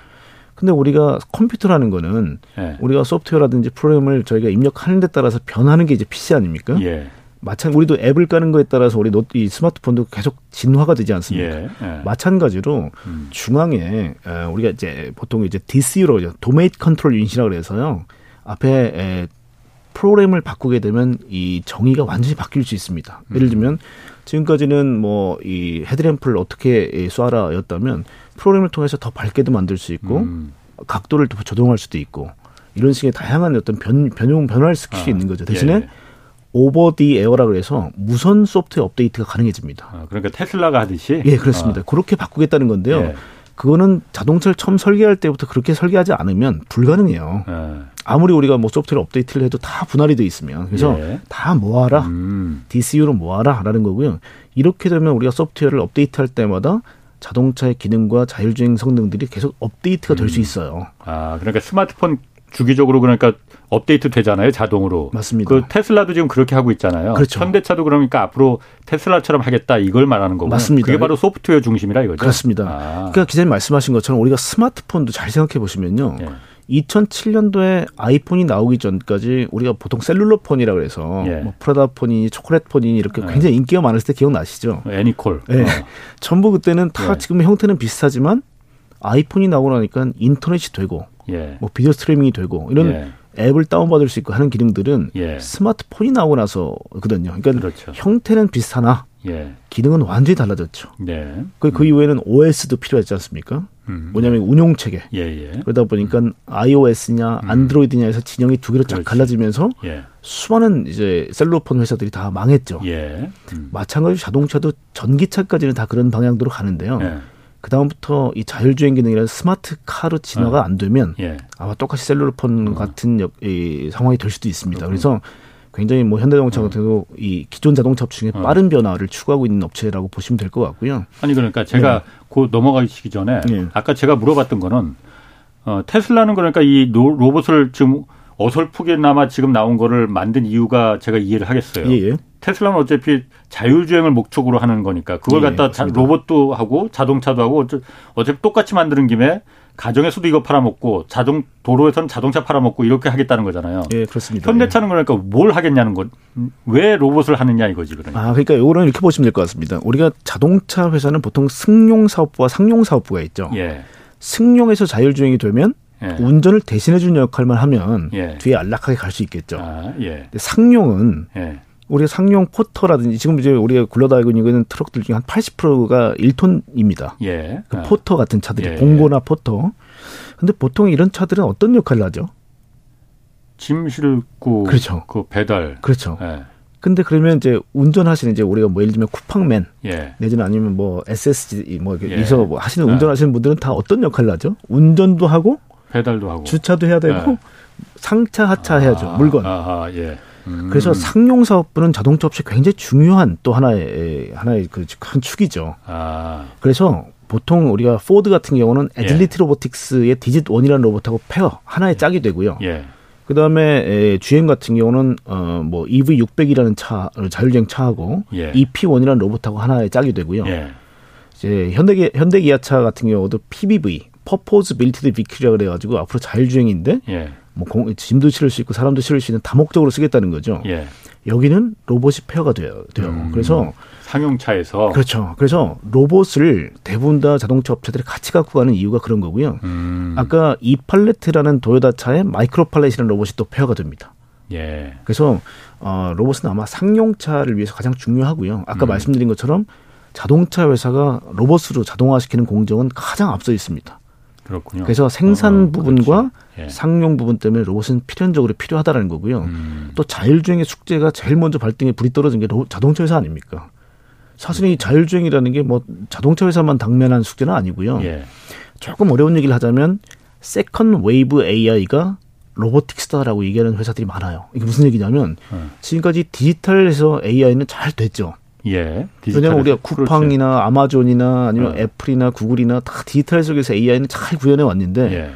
근데 우리가 컴퓨터라는 거는 예. 우리가 소프트웨어라든지 프로그램을 저희가 입력하는 데 따라서 변하는 게 이제 PC 아닙니까? 예. 마찬 우리도 앱을 까는 거에 따라서 우리 노, 이 스마트폰도 계속 진화가 되지 않습니까? 예. 예. 마찬가지로 음. 중앙에 어, 우리가 이제 보통 이제 DCU로 domain control unit이라고 그래서요. 앞에 에, 프로그램을 바꾸게 되면 이 정의가 완전히 바뀔 수 있습니다. 예를 들면 지금까지는 뭐 이 헤드램프를 어떻게 쏴라였다면 프로그램을 통해서 더 밝게도 만들 수 있고 음. 각도를 더 조정할 수도 있고 이런 식의 다양한 어떤 변, 변용 변화를 시킬 아, 수 있는 거죠. 대신에 예. over the air라 그래서 무선 소프트웨어 업데이트가 가능해집니다. 아, 그러니까 테슬라가 하듯이 예 그렇습니다. 아. 그렇게 바꾸겠다는 건데요. 예. 그거는 자동차를 처음 설계할 때부터 그렇게 설계하지 않으면 불가능해요. 예. 아무리 우리가 뭐 소프트웨어 업데이트를 해도 다 분할이 돼 있으면 그래서 예. 다 모아라 음. DCU로 모아라라는 거고요. 이렇게 되면 우리가 소프트웨어를 업데이트할 때마다 자동차의 기능과 자율주행 성능들이 계속 업데이트가 될수 음. 있어요. 아 그러니까 스마트폰 주기적으로 그러니까 업데이트 되잖아요 자동으로. 맞습니다. 그 테슬라도 지금 그렇게 하고 있잖아요. 그렇죠. 현대차도 그러니까 앞으로 테슬라처럼 하겠다 이걸 말하는 거고. 맞습니다. 그게 바로 소프트웨어 중심이라 이거죠. 그렇습니다. 아. 그러니까 기자님 말씀하신 것처럼 우리가 스마트폰도 잘 생각해 보시면요. 예. 2007년도에 아이폰이 나오기 전까지 우리가 보통 셀룰러폰이라고 해서 예. 뭐 프라다폰이니 초콜릿폰이니 이렇게 예. 굉장히 인기가 많았을 때 기억나시죠? 애니콜. 네. 어. 전부 그때는 다 예. 지금 형태는 비슷하지만 아이폰이 나오고 나니까 인터넷이 되고 예. 뭐 비디오 스트리밍이 되고 이런 예. 앱을 다운받을 수 있고 하는 기능들은 예. 스마트폰이 나오고 나서거든요. 그러니까 그렇죠. 형태는 비슷하나 예. 기능은 완전히 달라졌죠. 네. 그, 그 음. 이후에는 OS도 필요했지 않습니까? 음. 뭐냐면 운용 체계. 예, 예. 그러다 보니까 음. iOS냐 음. 안드로이드냐에서 진영이 두 개로 쫙 갈라지면서 예. 수많은 이제 셀로폰 회사들이 다 망했죠. 예. 음. 마찬가지로 자동차도 전기차까지는 다 그런 방향으로 가는데요. 예. 그 다음부터 이 자율주행 기능이라는 스마트 카로 진화가 어. 안 되면 예. 아마 똑같이 셀룰폰 어. 같은 역, 이 상황이 될 수도 있습니다. 그래서 굉장히 뭐 현대자동차 같은 경우 이 기존 자동차 중에 어. 빠른 변화를 추구하고 있는 업체라고 보시면 될 것 같고요. 아니 그러니까 제가 네. 그 넘어가시기 전에 네. 아까 제가 물어봤던 거는 어, 테슬라는 그러니까 이 로봇을 지금 어설프게나마 지금 나온 거를 만든 이유가 제가 이해를 하겠어요. 예, 예. 테슬라는 어차피 자율주행을 목적으로 하는 거니까 그걸 예, 갖다 자, 로봇도 하고 자동차도 하고 어차피 똑같이 만드는 김에 가정에서도 이거 팔아먹고 자동 도로에서는 자동차 팔아먹고 이렇게 하겠다는 거잖아요. 예, 그렇습니다. 현대차는 그러니까 뭘 하겠냐는 것. 왜 로봇을 하느냐 이거지 그러니까. 아, 그러니까 요거는 이렇게 보시면 될 것 같습니다. 우리가 자동차 회사는 보통 승용 사업부와 상용 사업부가 있죠. 예. 승용에서 자율주행이 되면 예. 운전을 대신해 주는 역할만 하면 예. 뒤에 안락하게 갈 수 있겠죠. 아, 예. 상용은 예. 우리가 상용 포터라든지 지금 이제 우리가 굴러다니고 있는 트럭들 중에 한 80%가 1톤입니다. 예. 그 아. 포터 같은 차들이 예. 봉고나 포터. 근데 보통 이런 차들은 어떤 역할을 하죠? 짐 싣고 그렇죠. 그 배달. 그렇죠. 예. 근데 그러면 이제 운전하시는 이제 우리가 뭐 예를 들면 쿠팡맨 예. 내지는 아니면 뭐 SSG 뭐 예. 이서 뭐 하시는 아. 운전하시는 분들은 다 어떤 역할을 하죠? 운전도 하고 배달도 하고 주차도 해야 되고 예. 상차 하차 아. 해야죠 물건. 아하, 예. 음. 그래서 상용 사업부는 자동차 업체 굉장히 중요한 또 하나의 하나의 그 큰 축이죠. 아. 그래서 보통 우리가 포드 같은 경우는 Agility 예. Robotics의 Digit One이라는 로봇하고 pair 하나의 짝이 되고요. 예. 그 다음에 GM 같은 경우는 어 뭐 EV 600이라는 차 자율주행 차하고 예. EP1이라는 로봇하고 하나의 짝이 되고요. 예. 이제 현대 현대 기아차 같은 경우도 PBV Purpose Built Vehicle이라 그래가지고 앞으로 자율주행인데 예. 뭐 공, 짐도 실을 수 있고 사람도 실을 수 있는 다목적으로 쓰겠다는 거죠. 예. 여기는 로봇이 pair가 돼요. 돼요. 음, 그래서 상용차에서 그렇죠. 그래서 로봇을 대부분 다 자동차 업체들이 같이 갖고 가는 이유가 그런 거고요. 음. 아까 이 e-Palette라는 도요타 차에 Micro Palette이라는 로봇이 또 pair가 됩니다. 예. 그래서 어, 로봇은 아마 상용차를 위해서 가장 중요하고요. 아까 음. 말씀드린 것처럼 자동차 회사가 로봇으로 자동화시키는 공정은 가장 앞서 있습니다. 그렇군요. 그래서 생산 어, 부분과 예. 상용 부분 때문에 로봇은 필연적으로 필요하다는 거고요. 음. 또 자율주행의 숙제가 제일 먼저 발등에 불이 떨어진 게 자동차 회사 아닙니까? 사실 이 자율주행이라는 게 뭐 자동차 회사만 당면한 숙제는 아니고요. 예. 조금 어려운 얘기를 하자면 세컨 웨이브 AI가 로보틱스다라고 얘기하는 회사들이 많아요. 이게 무슨 얘기냐면 음. 지금까지 디지털에서 AI는 잘 됐죠. 예. 왜냐하면 우리가 쿠팡이나 그렇지. 아마존이나 아니면 어. 애플이나 구글이나 다 디지털 속에서 AI는 잘 구현해 왔는데 예.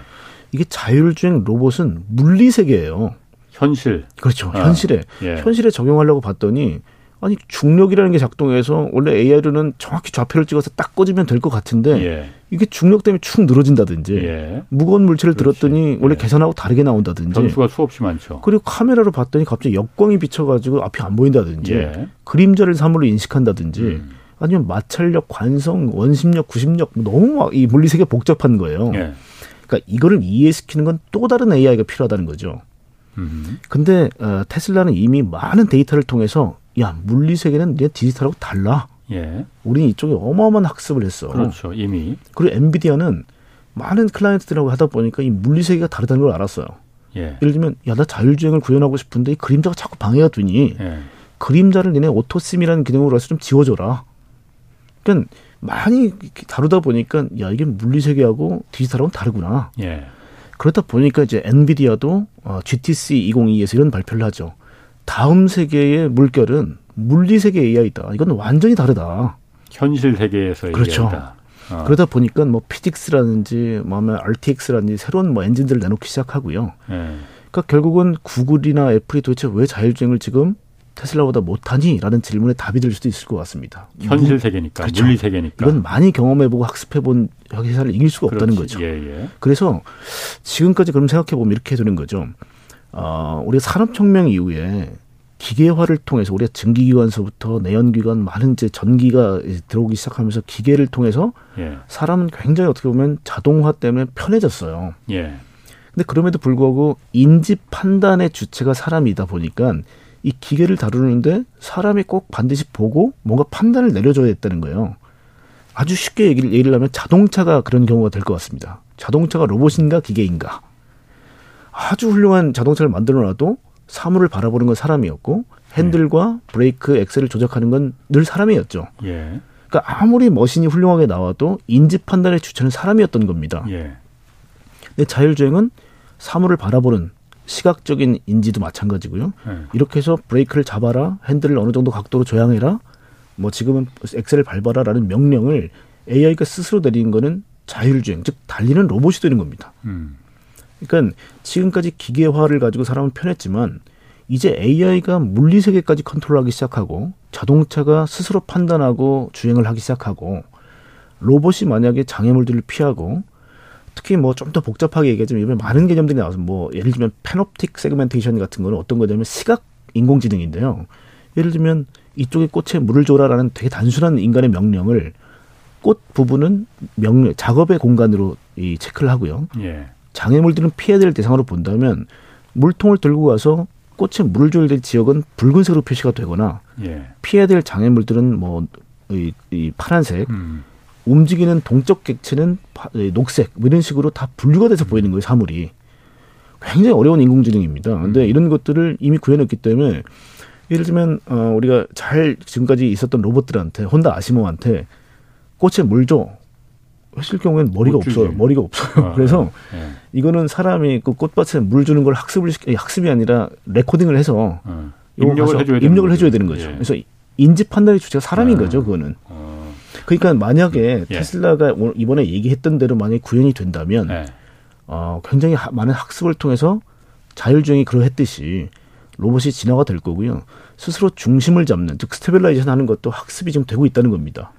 이게 자율주행 로봇은 물리 세계예요. 현실. 그렇죠. 아. 현실에 예. 현실에 적용하려고 봤더니 아니 중력이라는 게 작동해서 원래 AI로는 정확히 좌표를 찍어서 딱 꽂으면 될 것 같은데 예. 이게 중력 때문에 축 늘어진다든지 예. 무거운 물체를 그렇지. 들었더니 원래 예. 계산하고 다르게 나온다든지 변수가 수없이 많죠. 그리고 카메라로 봤더니 갑자기 역광이 비쳐가지고 앞이 안 보인다든지 예. 그림자를 사물로 인식한다든지 음. 아니면 마찰력, 관성, 원심력, 구심력 뭐 너무 막이 물리 세계 복잡한 거예요. 예. 그러니까 이거를 이해시키는 건 또 다른 AI가 필요하다는 거죠. 음. 근데 어, 테슬라는 이미 많은 데이터를 통해서 야 물리 세계는 내 디지털하고 달라. 예. 우리는 이쪽에 어마어마한 학습을 했어. 그렇죠. 이미. 그리고 엔비디아는 많은 클라이언트들하고 하다 보니까 이 물리 세계가 다르다는 걸 알았어요. 예. 예를 들면 야 나 자율주행을 구현하고 싶은데 이 그림자가 자꾸 방해가 되니 예. 그림자를 니네 AutoSim이라는 기능으로 해서 좀 지워줘라. 그러니까 많이 다루다 보니까 야 이게 물리 세계하고 디지털하고는 다르구나. 예. 그렇다 보니까 이제 엔비디아도 어, GTC 2022에서 이런 발표를 하죠. 다음 세계의 물결은 물리 세계 AI다. 이건 완전히 다르다. 현실 세계에서 그렇죠. AI다. 어. 그러다 보니까 뭐 피직스라든지 뭐 RTX라든지 새로운 뭐 엔진들을 내놓기 시작하고요. 네. 그러니까 결국은 구글이나 애플이 도대체 왜 자율주행을 지금 테슬라보다 못하니?라는 질문에 답이 될 수도 있을 것 같습니다. 현실 세계니까, 그렇죠. 물리 세계니까. 이건 많이 경험해보고 학습해본 회사를 이길 수가 없다는 그렇지. 거죠. 예, 예. 그래서 지금까지 그럼 생각해보면 이렇게 되는 거죠. 어, 우리가 산업혁명 이후에 기계화를 통해서 우리가 증기기관서부터 내연기관 많은 이제 전기가 들어오기 시작하면서 기계를 통해서 예. 사람은 굉장히 어떻게 보면 자동화 때문에 편해졌어요. 예. 근데 그럼에도 불구하고 인지 판단의 주체가 사람이다 보니까 이 기계를 다루는데 사람이 꼭 반드시 보고 뭔가 판단을 내려줘야 했다는 거예요. 아주 쉽게 얘기를, 얘기를 하면 자동차가 그런 경우가 될 것 같습니다. 자동차가 로봇인가 기계인가. 아주 훌륭한 자동차를 만들어 놔도 사물을 바라보는 건 사람이었고 핸들과 브레이크, 엑셀을 조작하는 건 늘 사람이었죠. 예. 그러니까 아무리 머신이 훌륭하게 나와도 인지 판단의 주체는 사람이었던 겁니다. 예. 근데 자율주행은 사물을 바라보는 시각적인 인지도 마찬가지고요. 예. 이렇게 해서 브레이크를 잡아라, 핸들을 어느 정도 각도로 조향해라, 뭐 지금은 엑셀을 밟아라라는 명령을 AI가 스스로 내리는 거는 자율주행, 즉 달리는 로봇이 되는 겁니다. 음. 그러니까 지금까지 기계화를 가지고 사람은 편했지만 이제 AI가 물리 세계까지 컨트롤하기 시작하고 자동차가 스스로 판단하고 주행을 하기 시작하고 로봇이 만약에 장애물들을 피하고 특히 뭐 좀 더 복잡하게 얘기하자면 이번에 많은 개념들이 나와서 뭐 예를 들면 페노틱 세그멘테이션 같은 거는 어떤 거냐면 시각 인공지능인데요. 예를 들면 이쪽에 꽃에 물을 줘라라는 되게 단순한 인간의 명령을 꽃 부분은 명령 작업의 공간으로 이 체크를 하고요. 예. 장애물들은 피해야 될 대상으로 본다면 물통을 들고 가서 꽃에 물을 줘야 될 지역은 붉은색으로 표시가 되거나 예. 피해야 될 장애물들은 뭐 이, 이 파란색 음. 움직이는 동적 객체는 녹색 뭐 이런 식으로 다 분류가 돼서 보이는 거예요 사물이 굉장히 어려운 인공지능입니다. 근데 음. 이런 것들을 이미 구해냈기 때문에 예를 들면 어 우리가 잘 지금까지 있었던 로봇들한테 혼다 아시모한테 꽃에 물 줘. 했을 경우에는 머리가 없어요. 머리가 없어요. 아, <laughs> 그래서 네. 이거는 사람이 그 꽃밭에 물 주는 걸 학습을 시키, 학습이 아니라 레코딩을 해서 어. 입력을 해줘야 입력을 해줘야 되는 거죠. 예. 그래서 인지 판단의 주체가 사람인 아, 거죠. 그거는. 어. 그러니까 만약에 예. 테슬라가 이번에 얘기했던 대로 만약에 구현이 된다면 예. 어, 굉장히 하, 많은 학습을 통해서 자율주행이 그러했듯이 로봇이 진화가 될 거고요. 스스로 중심을 잡는 즉 stabilization 하는 것도 학습이 지금 되고 있다는 겁니다.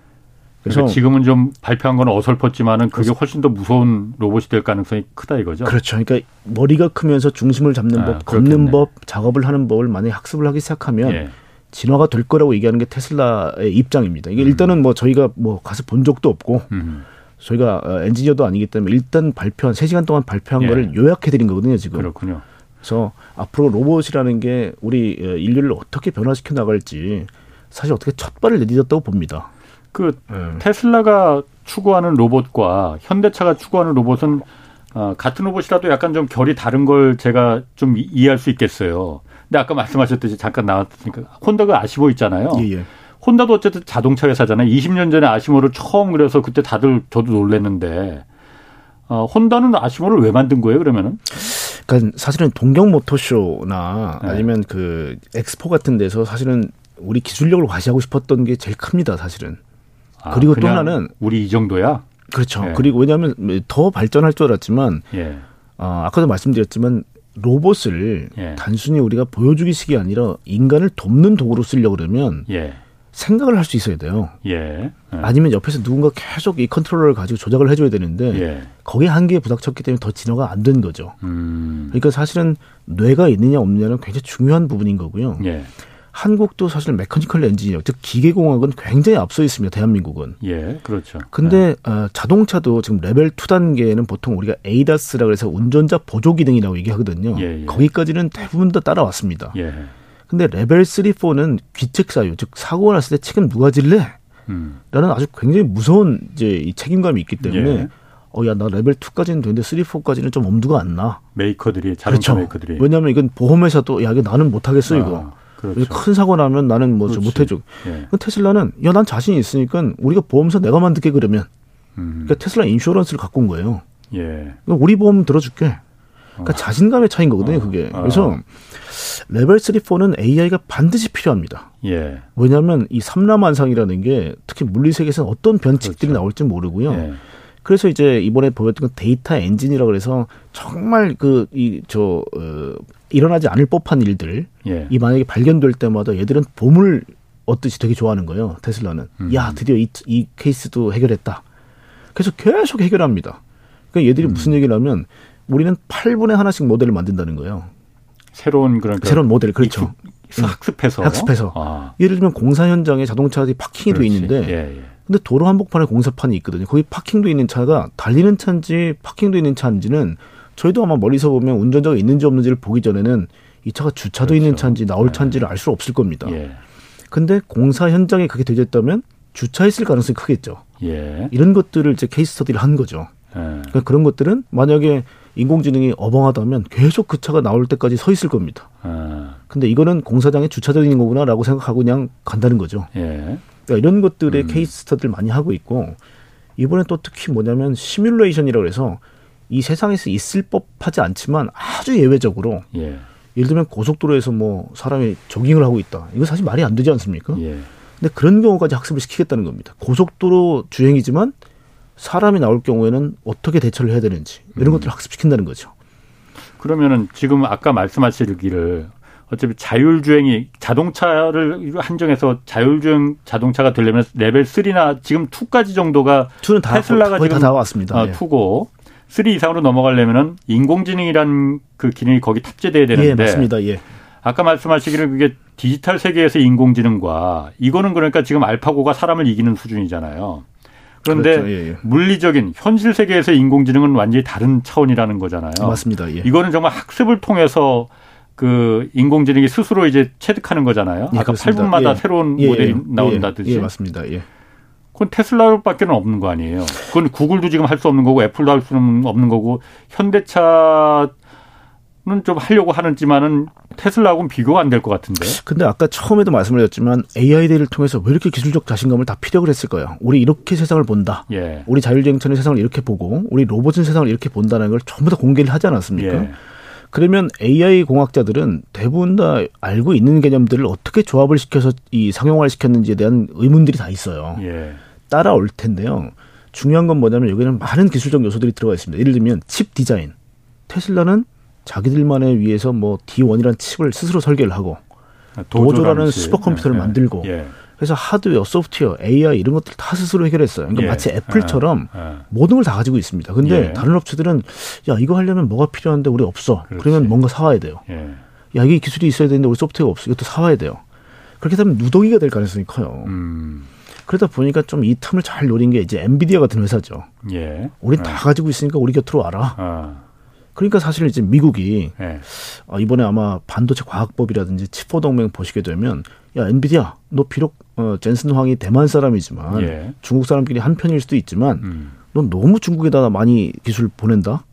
그래서 그러니까 지금은 좀 발표한 건 어설펐지만은 그게 훨씬 더 무서운 로봇이 될 가능성이 크다 이거죠. 그렇죠. 그러니까 머리가 크면서 중심을 잡는 아, 법, 걷는 법, 작업을 하는 법을 만약에 학습을 하기 시작하면 예. 진화가 될 거라고 얘기하는 게 테슬라의 입장입니다. 이게 음. 일단은 뭐 저희가 뭐 가서 본 적도 없고 음. 저희가 어, 엔지니어도 아니기 때문에 일단 발표한 3시간 동안 발표한 예. 거를 요약해 드린 거거든요, 지금. 그렇군요. 그래서 앞으로 로봇이라는 게 우리 어, 인류를 어떻게 변화시켜 나갈지 사실 어떻게 첫 발을 내딛었다고 봅니다. 그 네. 테슬라가 추구하는 로봇과 현대차가 추구하는 로봇은 어, 같은 로봇이라도 약간 좀 결이 다른 걸 제가 좀 이해할 수 있겠어요. 근데 아까 말씀하셨듯이 잠깐 나왔으니까 혼다가 아시모 있잖아요. 예, 예. 혼다도 어쨌든 자동차 회사잖아요. 20년 전에 아시모를 처음 그려서 그때 다들 저도 놀랬는데 어, 혼다는 아시모를 왜 만든 거예요? 그러면은? 그러니까 사실은 동경 모터쇼나 네. 아니면 그 엑스포 같은 데서 사실은 우리 기술력을 과시하고 싶었던 게 제일 큽니다. 사실은. 아, 그리고 또 하나는 우리 이 정도야. 그렇죠. 예. 그리고 왜냐하면 더 발전할 줄 알았지만 예. 어, 아까도 말씀드렸지만 로봇을 예. 단순히 우리가 보여주기식이 아니라 인간을 돕는 도구로 쓰려고 그러면 예. 생각을 할 수 있어야 돼요. 예. 예. 아니면 옆에서 누군가 계속 이 컨트롤러를 가지고 조작을 해줘야 되는데 예. 거기에 한계에 부닥쳤기 때문에 더 진화가 안 된 거죠. 음. 그러니까 사실은 뇌가 있느냐 없느냐는 굉장히 중요한 부분인 거고요. 한국도 사실 mechanical engineer, 즉 기계공학은 굉장히 앞서 있습니다. 대한민국은. 예, 그렇죠. 근데 네. 어, 자동차도 지금 레벨 2 단계는 보통 우리가 ADAS라 그래서 운전자 보조 기능이라고 얘기하거든요. 예, 예. 거기까지는 대부분 다 따라왔습니다. 예. 근데 레벨 3, 4는 귀책 사유, 즉 사고가 났을 때 책임 누가 질래? 음. 라는 아주 굉장히 무서운 이제 이 책임감이 있기 때문에 예. 어, 야, 나 레벨 2까지는 되는데 3, 4까지는 좀 엄두가 안 나. 메이커들이, 자동차 그렇죠. 메이커들이. 왜냐하면 이건 보험회사도, 야, 이게 나는 못하겠어, 이거. 아. 그렇죠. 큰 사고 나면 나는 뭐 못 해줘. 예. 테슬라는 야 난 자신이 있으니까 우리가 보험사 내가 만들게 그러면 음. 그러니까 테슬라 insurance를 갖고 온 거예요. 예. 그러니까 우리 보험 들어줄게. 그러니까 어. 자신감의 차이인 거거든요, 어. 그게. 어. 그래서 레벨 3, 4는 AI가 반드시 필요합니다. 예. 왜냐하면 이 삼라만상이라는 게 특히 물리 세계에서는 어떤 변칙들이 그렇죠. 나올지 모르고요. 예. 그래서 이제 이번에 보였던 건 데이터 엔진이라 그래서 정말 그 이 저 어, 일어나지 않을 법한 일들 예. 이 만약에 발견될 때마다 얘들은 보물 얻듯이 되게 좋아하는 거예요. 테슬라는 음. 야 드디어 이, 이 케이스도 해결했다. 그래서 계속 해결합니다. 그러니까 얘들이 음. 무슨 얘기를 하면 우리는 8분의 하나씩 모델을 만든다는 거예요. 새로운 그런 새로운 모델 그렇죠. 학습해서 학습해서 아. 예를 들면 공사 현장에 자동차들이 파킹이 돼 있는데 예, 예. 근데 도로 한복판에 공사판이 있거든요. 거기 파킹도 있는 차가 달리는 차인지 파킹도 있는 차인지는 저희도 아마 멀리서 보면 운전자가 있는지 없는지를 보기 전에는 이 차가 주차도 그렇죠. 있는 차인지 나올 네. 차인지를 알 수 없을 겁니다. 예. 근데 공사 현장에 그게 되졌다면 주차했을 가능성이 크겠죠. 예. 이런 것들을 이제 케이스 스터디를 한 거죠. 예. 그러니까 그런 것들은 만약에 인공지능이 어벙하다면 계속 그 차가 나올 때까지 서 있을 겁니다. 아. 근데 이거는 공사장에 주차되어 있는 거구나라고 생각하고 그냥 간다는 거죠. 예. 그러니까 이런 것들의 음. 케이스 스터디를 많이 하고 있고 이번에 또 특히 뭐냐면 시뮬레이션이라고 해서 이 세상에서 있을 법하지 않지만 아주 예외적으로 예. 예를 들면 고속도로에서 뭐 사람이 조깅을 하고 있다. 이거 사실 말이 안 되지 않습니까? 예. 근데 그런 경우까지 학습을 시키겠다는 겁니다. 고속도로 주행이지만 사람이 나올 경우에는 어떻게 대처를 해야 되는지 이런 음. 것들을 학습시킨다는 거죠. 그러면은 지금 아까 말씀하시기를 어차피 자율주행이 자동차를 한정해서 자율주행 자동차가 되려면 레벨 3나 지금 2까지 정도가 2는 다, 테슬라가 거의 지금 다 나왔습니다. 어, 예. 2고 3 이상으로 넘어가려면은 인공지능이란 그 기능이 거기 탑재돼야 되는데 예, 맞습니다. 예. 아까 말씀하시기를 그게 디지털 세계에서 인공지능과 이거는 그러니까 지금 알파고가 사람을 이기는 수준이잖아요. 그런데 그렇죠. 예, 예. 물리적인 현실 세계에서 인공지능은 완전히 다른 차원이라는 거잖아요. 맞습니다. 예. 이거는 정말 학습을 통해서 그 인공지능이 스스로 이제 체득하는 거잖아요. 예, 아까 그렇습니다. 8분마다 새로운 모델이 나온다듯이. 예, 맞습니다. 예. 그건 테슬라밖에 없는 거 아니에요. 그건 구글도 지금 할 수 없는 거고 애플도 할 수는 없는 거고 현대차 좀 하려고 하는지만은 테슬라하고는 비교가 안 될 것 같은데. 근데 아까 처음에도 말씀을 드렸지만 AI들을 통해서 왜 이렇게 기술적 자신감을 다 피력을 했을까요? 우리 이렇게 세상을 본다. 예. 우리 자율주행차는 세상을 이렇게 보고 우리 로봇은 세상을 이렇게 본다는 걸 전부 다 공개를 하지 않았습니까? 예. 그러면 AI 공학자들은 대부분 다 알고 있는 개념들을 어떻게 조합을 시켜서 이 상용화를 시켰는지에 대한 의문들이 다 있어요. 예. 따라올 텐데요. 중요한 건 뭐냐면 여기는 많은 기술적 요소들이 들어가 있습니다. 예를 들면 칩 디자인. 테슬라는 자기들만의 위해서 뭐 D1이라는 칩을 스스로 설계를 하고 아, 도조라는 슈퍼컴퓨터를 예, 만들고 예. 그래서 하드웨어, 소프트웨어, AI 이런 것들 다 스스로 해결했어요. 그러니까 예. 마치 애플처럼 아, 아. 모든 걸 다 가지고 있습니다. 근데 예. 다른 업체들은 야 이거 하려면 뭐가 필요한데 우리 없어. 그렇지. 그러면 뭔가 사와야 돼요. 예. 야 이게 기술이 있어야 되는데 우리 소프트웨어가 없어. 이것도 사와야 돼요. 그렇게 되면 누더기가 될 가능성이 커요. 음. 그러다 보니까 좀 이 틈을 잘 노린 게 이제 엔비디아 같은 회사죠. 예. 우린 다 아. 가지고 있으니까 우리 곁으로 와라. 아. 그러니까 사실 이제 미국이 네. 어, 이번에 아마 반도체 과학법이라든지 치포 동맹 보시게 되면 야 엔비디아 너 비록 어, 젠슨 황이 대만 사람이지만 예. 중국 사람끼리 한 편일 수도 있지만 음. 넌 너무 중국에다 많이 기술 보낸다.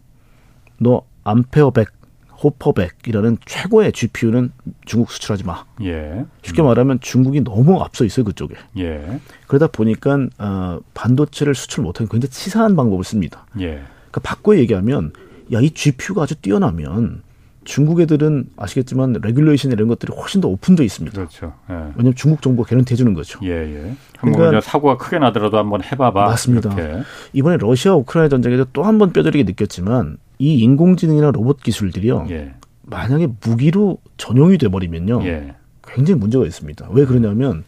너 Ampere 100, Hopper 100이라는 최고의 GPU는 중국 수출하지 마. 예. 쉽게 음. 말하면 중국이 너무 앞서 있어요 그쪽에. 예. 그러다 보니까 어, 반도체를 수출 못하는 굉장히 치사한 방법을 씁니다. 예. 그러니까 바꿔 얘기하면 야, 이 GPU가 아주 뛰어나면 중국 애들은 아시겠지만 regulation 이런 것들이 훨씬 더 open돼 있습니다. 그렇죠. 예. 왜냐하면 중국 정부가 개런티 해주는 거죠. 예, 예. 한번 그러니까 사고가 크게 나더라도 한번 해봐봐. 맞습니다. 이렇게. 이번에 러시아 우크라이나 전쟁에서 또 한 번 뼈저리게 느꼈지만 이 인공지능이나 로봇 기술들이요. 예. 만약에 무기로 전용이 돼버리면요. 예. 굉장히 문제가 있습니다. 왜 그러냐면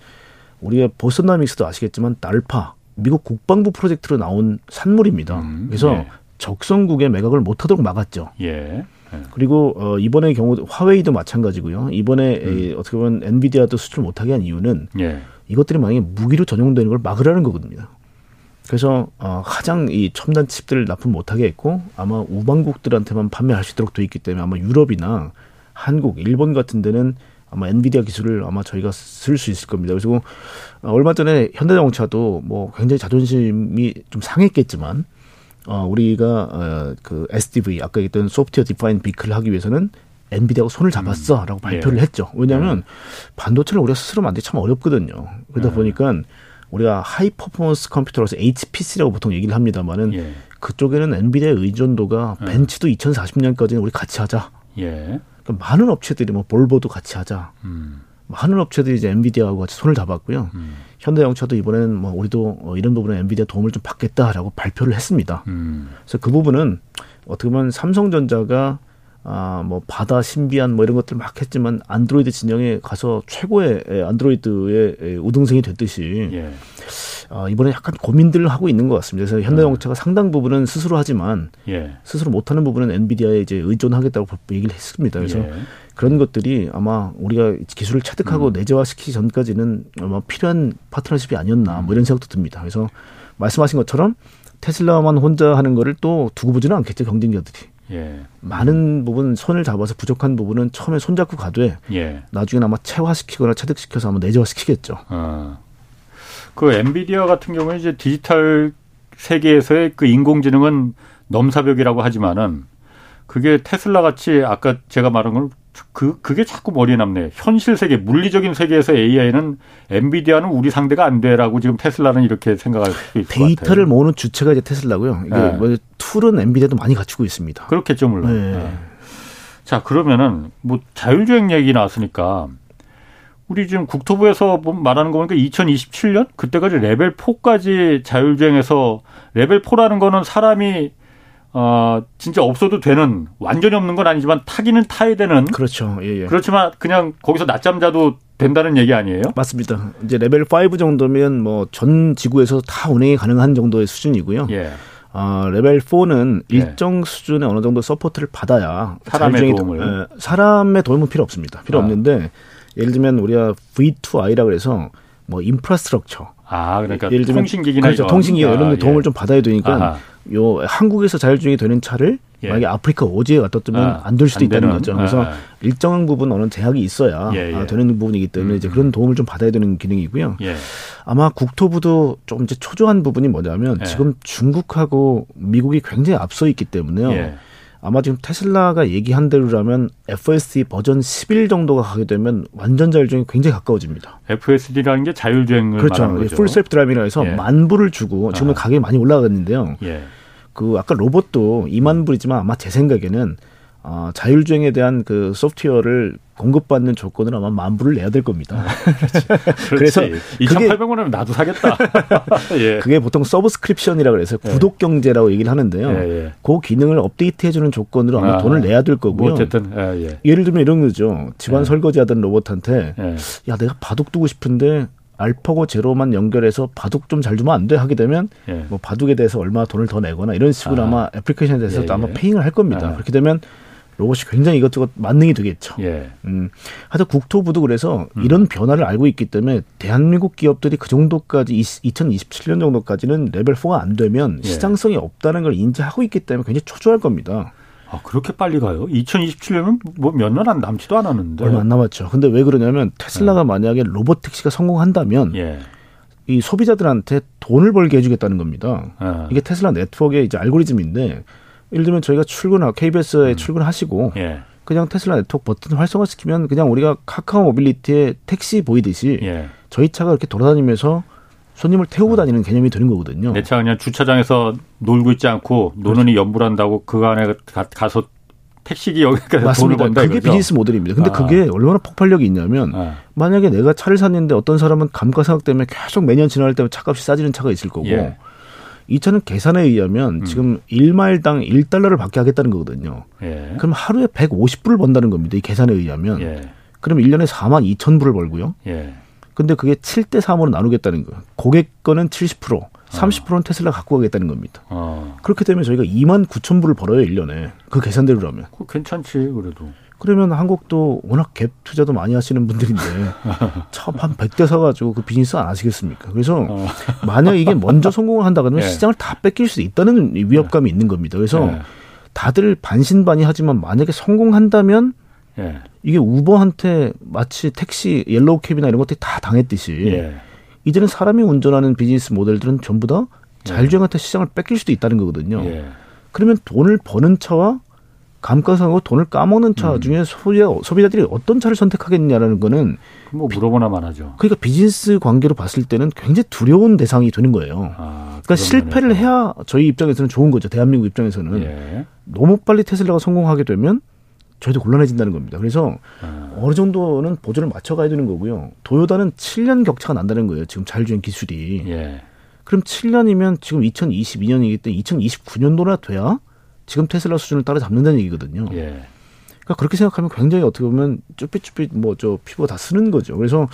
우리가 보스나믹스도 아시겠지만 날파 미국 국방부 프로젝트로 나온 산물입니다. 음, 그래서 예. 적성국에 매각을 못하도록 막았죠. 예. 예. 그리고 어, 이번의 경우 화웨이도 마찬가지고요. 이번에 음. 에, 어떻게 보면 엔비디아도 수출 못하게 한 이유는 예. 이것들이 만약에 무기로 전용되는 걸 막으라는 거거든요. 그래서 어, 가장 이 첨단 칩들을 납품 못하게 했고 아마 우방국들한테만 판매할 수 있도록 돼 있기 때문에 아마 유럽이나 한국, 일본 같은 데는 아마 엔비디아 기술을 아마 저희가 쓸 수 있을 겁니다. 그래서 어, 얼마 전에 현대자동차도 뭐 굉장히 자존심이 좀 상했겠지만 어, 우리가 어, 그 SDV 아까 얘기했던 소프트웨어 디파인 비클을 하기 위해서는 엔비디아하고 손을 잡았어라고 음. 발표를 예. 했죠. 왜냐하면 음. 반도체를 우리가 스스로 만들기 참 어렵거든요. 그러다 음. 보니까 우리가 high performance 컴퓨터로서 HPC라고 보통 얘기를 합니다만은 예. 그쪽에는 엔비디아 의존도가 음. 벤츠도 2040년까지는 우리 같이 하자. 예. 그러니까 많은 업체들이 뭐 볼보도 같이 하자. 음. 많은 업체들이 이제 엔비디아하고 같이 손을 잡았고요. 음. 현대자동차도 이번에는 뭐 우리도 어, 이런 부분에 엔비디아 도움을 좀 받겠다라고 발표를 했습니다. 음. 그래서 그 부분은 어떻게 보면 삼성전자가 아, 뭐, 바다, 신비한 뭐 이런 것들 막 했지만 안드로이드 진영에 가서 최고의 안드로이드의 우등생이 됐듯이 예. 아, 이번에 약간 고민들을 하고 있는 것 같습니다. 그래서 현대자동차가 음. 상당 부분은 스스로 하지만 예. 스스로 못하는 부분은 엔비디아에 이제 의존하겠다고 얘기를 했습니다. 그래서 예. 그런 것들이 아마 우리가 기술을 체득하고 음. 내재화시키기 전까지는 아마 필요한 파트너십이 아니었나 뭐 이런 생각도 듭니다. 그래서 말씀하신 것처럼 테슬라만 혼자 하는 거를 또 두고 보지는 않겠죠 경쟁자들이. 예. 많은 부분 손을 잡아서 부족한 부분은 처음에 손잡고 가되 예. 나중에 아마 체화시키거나 체득시켜서 아마 내재화시키겠죠. 아. 그 엔비디아 같은 경우는 이제 디지털 세계에서의 그 인공지능은 넘사벽이라고 하지만은 그게 테슬라 같이 아까 제가 말한 건 그, 그게 자꾸 머리에 남네. 현실 세계, 물리적인 세계에서 AI는 엔비디아는 우리 상대가 안 돼라고 지금 테슬라는 이렇게 생각할 수 있을 것 같아요. 데이터를 모으는 주체가 이제 테슬라고요. 이게 네. 뭐 tool은 엔비디아도 많이 갖추고 있습니다. 그렇겠죠, 물론. 네. 네. 자, 그러면은 뭐 자율주행 얘기 나왔으니까 우리 지금 국토부에서 뭐 말하는 거 보니까 2027년 그때까지 레벨 4까지 자율주행해서 레벨 4라는 거는 사람이 어, 진짜 없어도 되는 완전히 없는 건 아니지만 타기는 타야 되는 그렇죠. 예, 예. 그렇지만 그냥 거기서 낮잠 자도 된다는 얘기 아니에요? 맞습니다. 이제 레벨 5 정도면 뭐 전 지구에서 다 운행이 가능한 정도의 수준이고요. 예. 어, 레벨 4는 예. 일정 수준의 어느 정도 support를 받아야 사람의 도움을 에, 사람의 도움은 필요 없습니다. 필요 아. 없는데 예를 들면 우리가 V2I라 그래서 뭐 infrastructure 아, 그러니까 예를 들면 통신기기나 그렇죠. 통신기기 아, 이런 데 도움을 예. 좀 받아야 되니까 아하. 요 한국에서 자율주행이 되는 차를 예. 만약에 아프리카 오지에 갖다 두면 아, 안될 수도 있다는 되는, 거죠. 그래서 아, 일정한 부분 어느 제약이 있어야 예, 예. 아, 되는 부분이기 때문에 음, 이제 그런 도움을 좀 받아야 되는 기능이고요. 예. 아마 국토부도 좀 이제 초조한 부분이 뭐냐면 예. 지금 중국하고 미국이 굉장히 앞서 있기 때문에요. 예. 아마 지금 테슬라가 얘기한 대로라면 FSD 버전 11 정도가 가게 되면 완전 자율주행이 굉장히 가까워집니다. FSD라는 게 자율주행을 그렇죠. 말하는 거죠. full self driving이라 해서 예. 만 불을 주고 지금은 아. 가격이 많이 올라갔는데요. 예. 그 아까 로봇도 2만 불이지만 아마 제 생각에는 어, 자율주행에 대한 그 소프트웨어를 공급받는 조건으로 아마 만 불을 내야 될 겁니다. <laughs> 그래서 2,800원이면 나도 사겠다. <laughs> 예. 그게 보통 subscription이라고 그래서 예. 구독 경제라고 얘기를 하는데요. 예, 예. 그 기능을 업데이트해 주는 조건으로 아마 아, 돈을 내야 될 거고요. 뭐 어쨌든 예, 예. 를 들면 이런 거죠. 집안 예. 설거지 하던 로봇한테 야, 내가 바둑 두고 싶은데 알파고 제로만 연결해서 바둑 좀잘 주면 안 돼 하게 되면 예. 뭐 바둑에 대해서 얼마 돈을 더 내거나 이런 식으로 아. 마 애플리케이션에 대해서 예, 예. 아마 paying을 할 겁니다. 아. 그렇게 되면 로봇이 굉장히 이것저것 만능이 되겠죠. 예. 음. 하여튼 국토부도 그래서 음. 이런 변화를 알고 있기 때문에 대한민국 기업들이 그 정도까지 2027년 정도까지는 레벨 4가 안 되면 예. 시장성이 없다는 걸 인지하고 있기 때문에 굉장히 초조할 겁니다. 아, 그렇게 빨리 가요? 2027년은 뭐 몇 년 안 남지도 않았는데. 얼마 안 남았죠. 근데 왜 그러냐면 테슬라가 네. 만약에 로봇 택시가 성공한다면 예. 이 소비자들한테 돈을 벌게 해주겠다는 겁니다. 예. 이게 테슬라 네트워크의 이제 알고리즘인데 예를 들면 저희가 출근하 KBS에 음. 출근하시고 예. 그냥 테슬라 네트워크 버튼 활성화시키면 그냥 우리가 카카오 모빌리티에 택시 보이듯이 예. 저희 차가 이렇게 돌아다니면서 손님을 태우고 어. 다니는 개념이 되는 거거든요. 내 차 그냥 주차장에서 놀고 있지 않고 노는이 그렇죠. 연불한다고 그 안에 가, 서 택시기 여기까지 맞습니다. 돈을 번다 그게 이거죠? 비즈니스 모델입니다. 근데 아. 그게 얼마나 폭발력이 있냐면 아. 만약에 내가 차를 샀는데 어떤 사람은 감가상각 때문에 계속 매년 지날 때마다 차값이 싸지는 차가 있을 거고 예. 이 차는 계산에 의하면 음. 지금 1마일당 1달러를 받게 하겠다는 거거든요. 예. 그럼 하루에 150불을 번다는 겁니다. 이 계산에 의하면. 예. 그럼 1년에 4만 2천 불을 벌고요. 예. 근데 그게 7대 3으로 나누겠다는 거예요. 고객 거는 70%, 30%는 테슬라 갖고 가겠다는 겁니다. 어. 그렇게 되면 저희가 2만 9천 불을 벌어요, 1년에. 그 계산대로라면. 괜찮지, 그래도. 그러면 한국도 워낙 갭 투자도 많이 하시는 분들인데 참한 100대 사가지고 그 비즈니스 안 하시겠습니까? 그래서 어. <laughs> 만약 이게 먼저 성공을 한다 그러면 예. 시장을 다 뺏길 수 있다는 위협감이 있는 겁니다. 그래서 예. 다들 반신반의 하지만 만약에 성공한다면 예. 이게 우버한테 마치 택시 yellow cab이나 이런 것들이 다 당했듯이 예. 이제는 사람이 운전하는 비즈니스 모델들은 전부 다 자율주행한테 예. 시장을 뺏길 수도 있다는 거거든요. 예. 그러면 돈을 버는 차와 감가상하고 돈을 까먹는 차 음. 중에 소비자, 소비자들이 어떤 차를 선택하겠냐라는 거는 뭐 물어보나마나 하죠. 그러니까 비즈니스 관계로 봤을 때는 굉장히 두려운 대상이 되는 거예요. 아, 그러니까 실패를 면에서. 해야 저희 입장에서는 좋은 거죠. 대한민국 입장에서는 예. 너무 빨리 테슬라가 성공하게 되면 저희도 곤란해진다는 겁니다. 그래서 아. 어느 정도는 보조를 맞춰가야 되는 거고요. 도요다는 7년 격차가 난다는 거예요. 지금 자율주행 기술이. 예. 그럼 7년이면 지금 2022년이기 때문에 2029년도나 돼야 지금 테슬라 수준을 따라잡는다는 얘기거든요. 예. 그러니까 그렇게 생각하면 굉장히 어떻게 보면 쭈삣쭈삣 뭐저 피부가 다 쓰는 거죠. 그래서 음.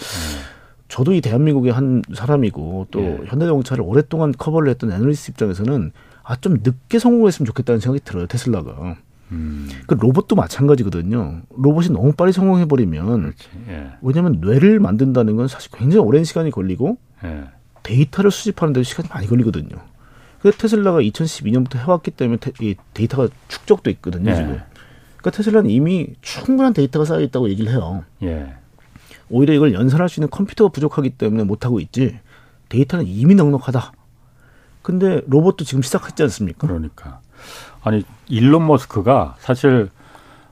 저도 이 대한민국의 한 사람이고 또 예. 현대자동차를 오랫동안 커버를 했던 애널리스트 입장에서는 아 좀 늦게 성공했으면 좋겠다는 생각이 들어요 테슬라가. 음. 그 로봇도 마찬가지거든요. 로봇이 너무 빨리 성공해 버리면 예. 왜냐하면 뇌를 만든다는 건 사실 굉장히 오랜 시간이 걸리고 예. 데이터를 수집하는 데 시간이 많이 걸리거든요. 그 테슬라가 2012년부터 해왔기 때문에 테, 이 데이터가 축적돼 있거든요 예. 지금. 그러니까 테슬라는 이미 충분한 데이터가 쌓여 있다고 얘기를 해요. 예. 오히려 이걸 연산할 수 있는 컴퓨터가 부족하기 때문에 못 하고 있지. 데이터는 이미 넉넉하다. 근데 로봇도 지금 시작했지 않습니까? 그러니까. 아니 일론 머스크가 사실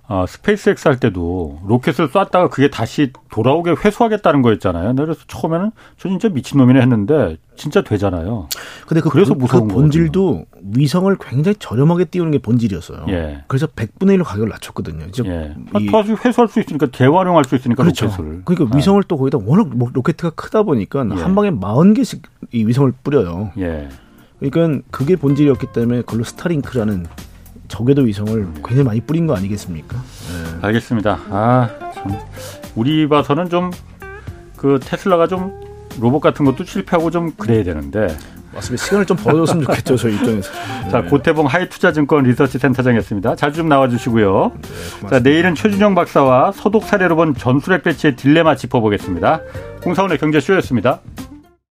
어, 스페이스X 할 때도 로켓을 쐈다가 그게 다시 돌아오게 회수하겠다는 거였잖아요. 그래서 처음에는 저 진짜 미친놈이네 했는데 진짜 되잖아요. 근데 그, 그래서 그, 무서운 그 본질도 거거든요. 위성을 굉장히 저렴하게 띄우는 게 본질이었어요. 예. 그래서 100분의 1로 가격을 낮췄거든요. 이제 예. 이, 다시 회수할 수 있으니까 재활용할 수 있으니까 그렇죠. 로켓을. 그러니까 아. 위성을 또 거기다 워낙 뭐 로켓가 크다 보니까 예. 한 방에 40개씩 이 위성을 뿌려요. 예. 그러니까 그게 본질이었기 때문에 그걸로 스타링크라는 저궤도 위성을 굉장히 많이 뿌린 거 아니겠습니까? 네. 알겠습니다. 아, 참. 우리 봐서는 좀 그 테슬라가 좀 로봇 같은 것도 실패하고 좀 그래야 되는데. 맞습니다. 시간을 좀 벌어줬으면 좋겠죠, 저희 입장에서. 네. <laughs> 자, 고태봉 하이투자증권 리서치 센터장이었습니다. 자주 좀 나와주시고요. 네, 자, 내일은 최준영 박사와 소독 사례로 본 전술핵 배치의 딜레마 짚어보겠습니다. 홍사원의 경제쇼였습니다.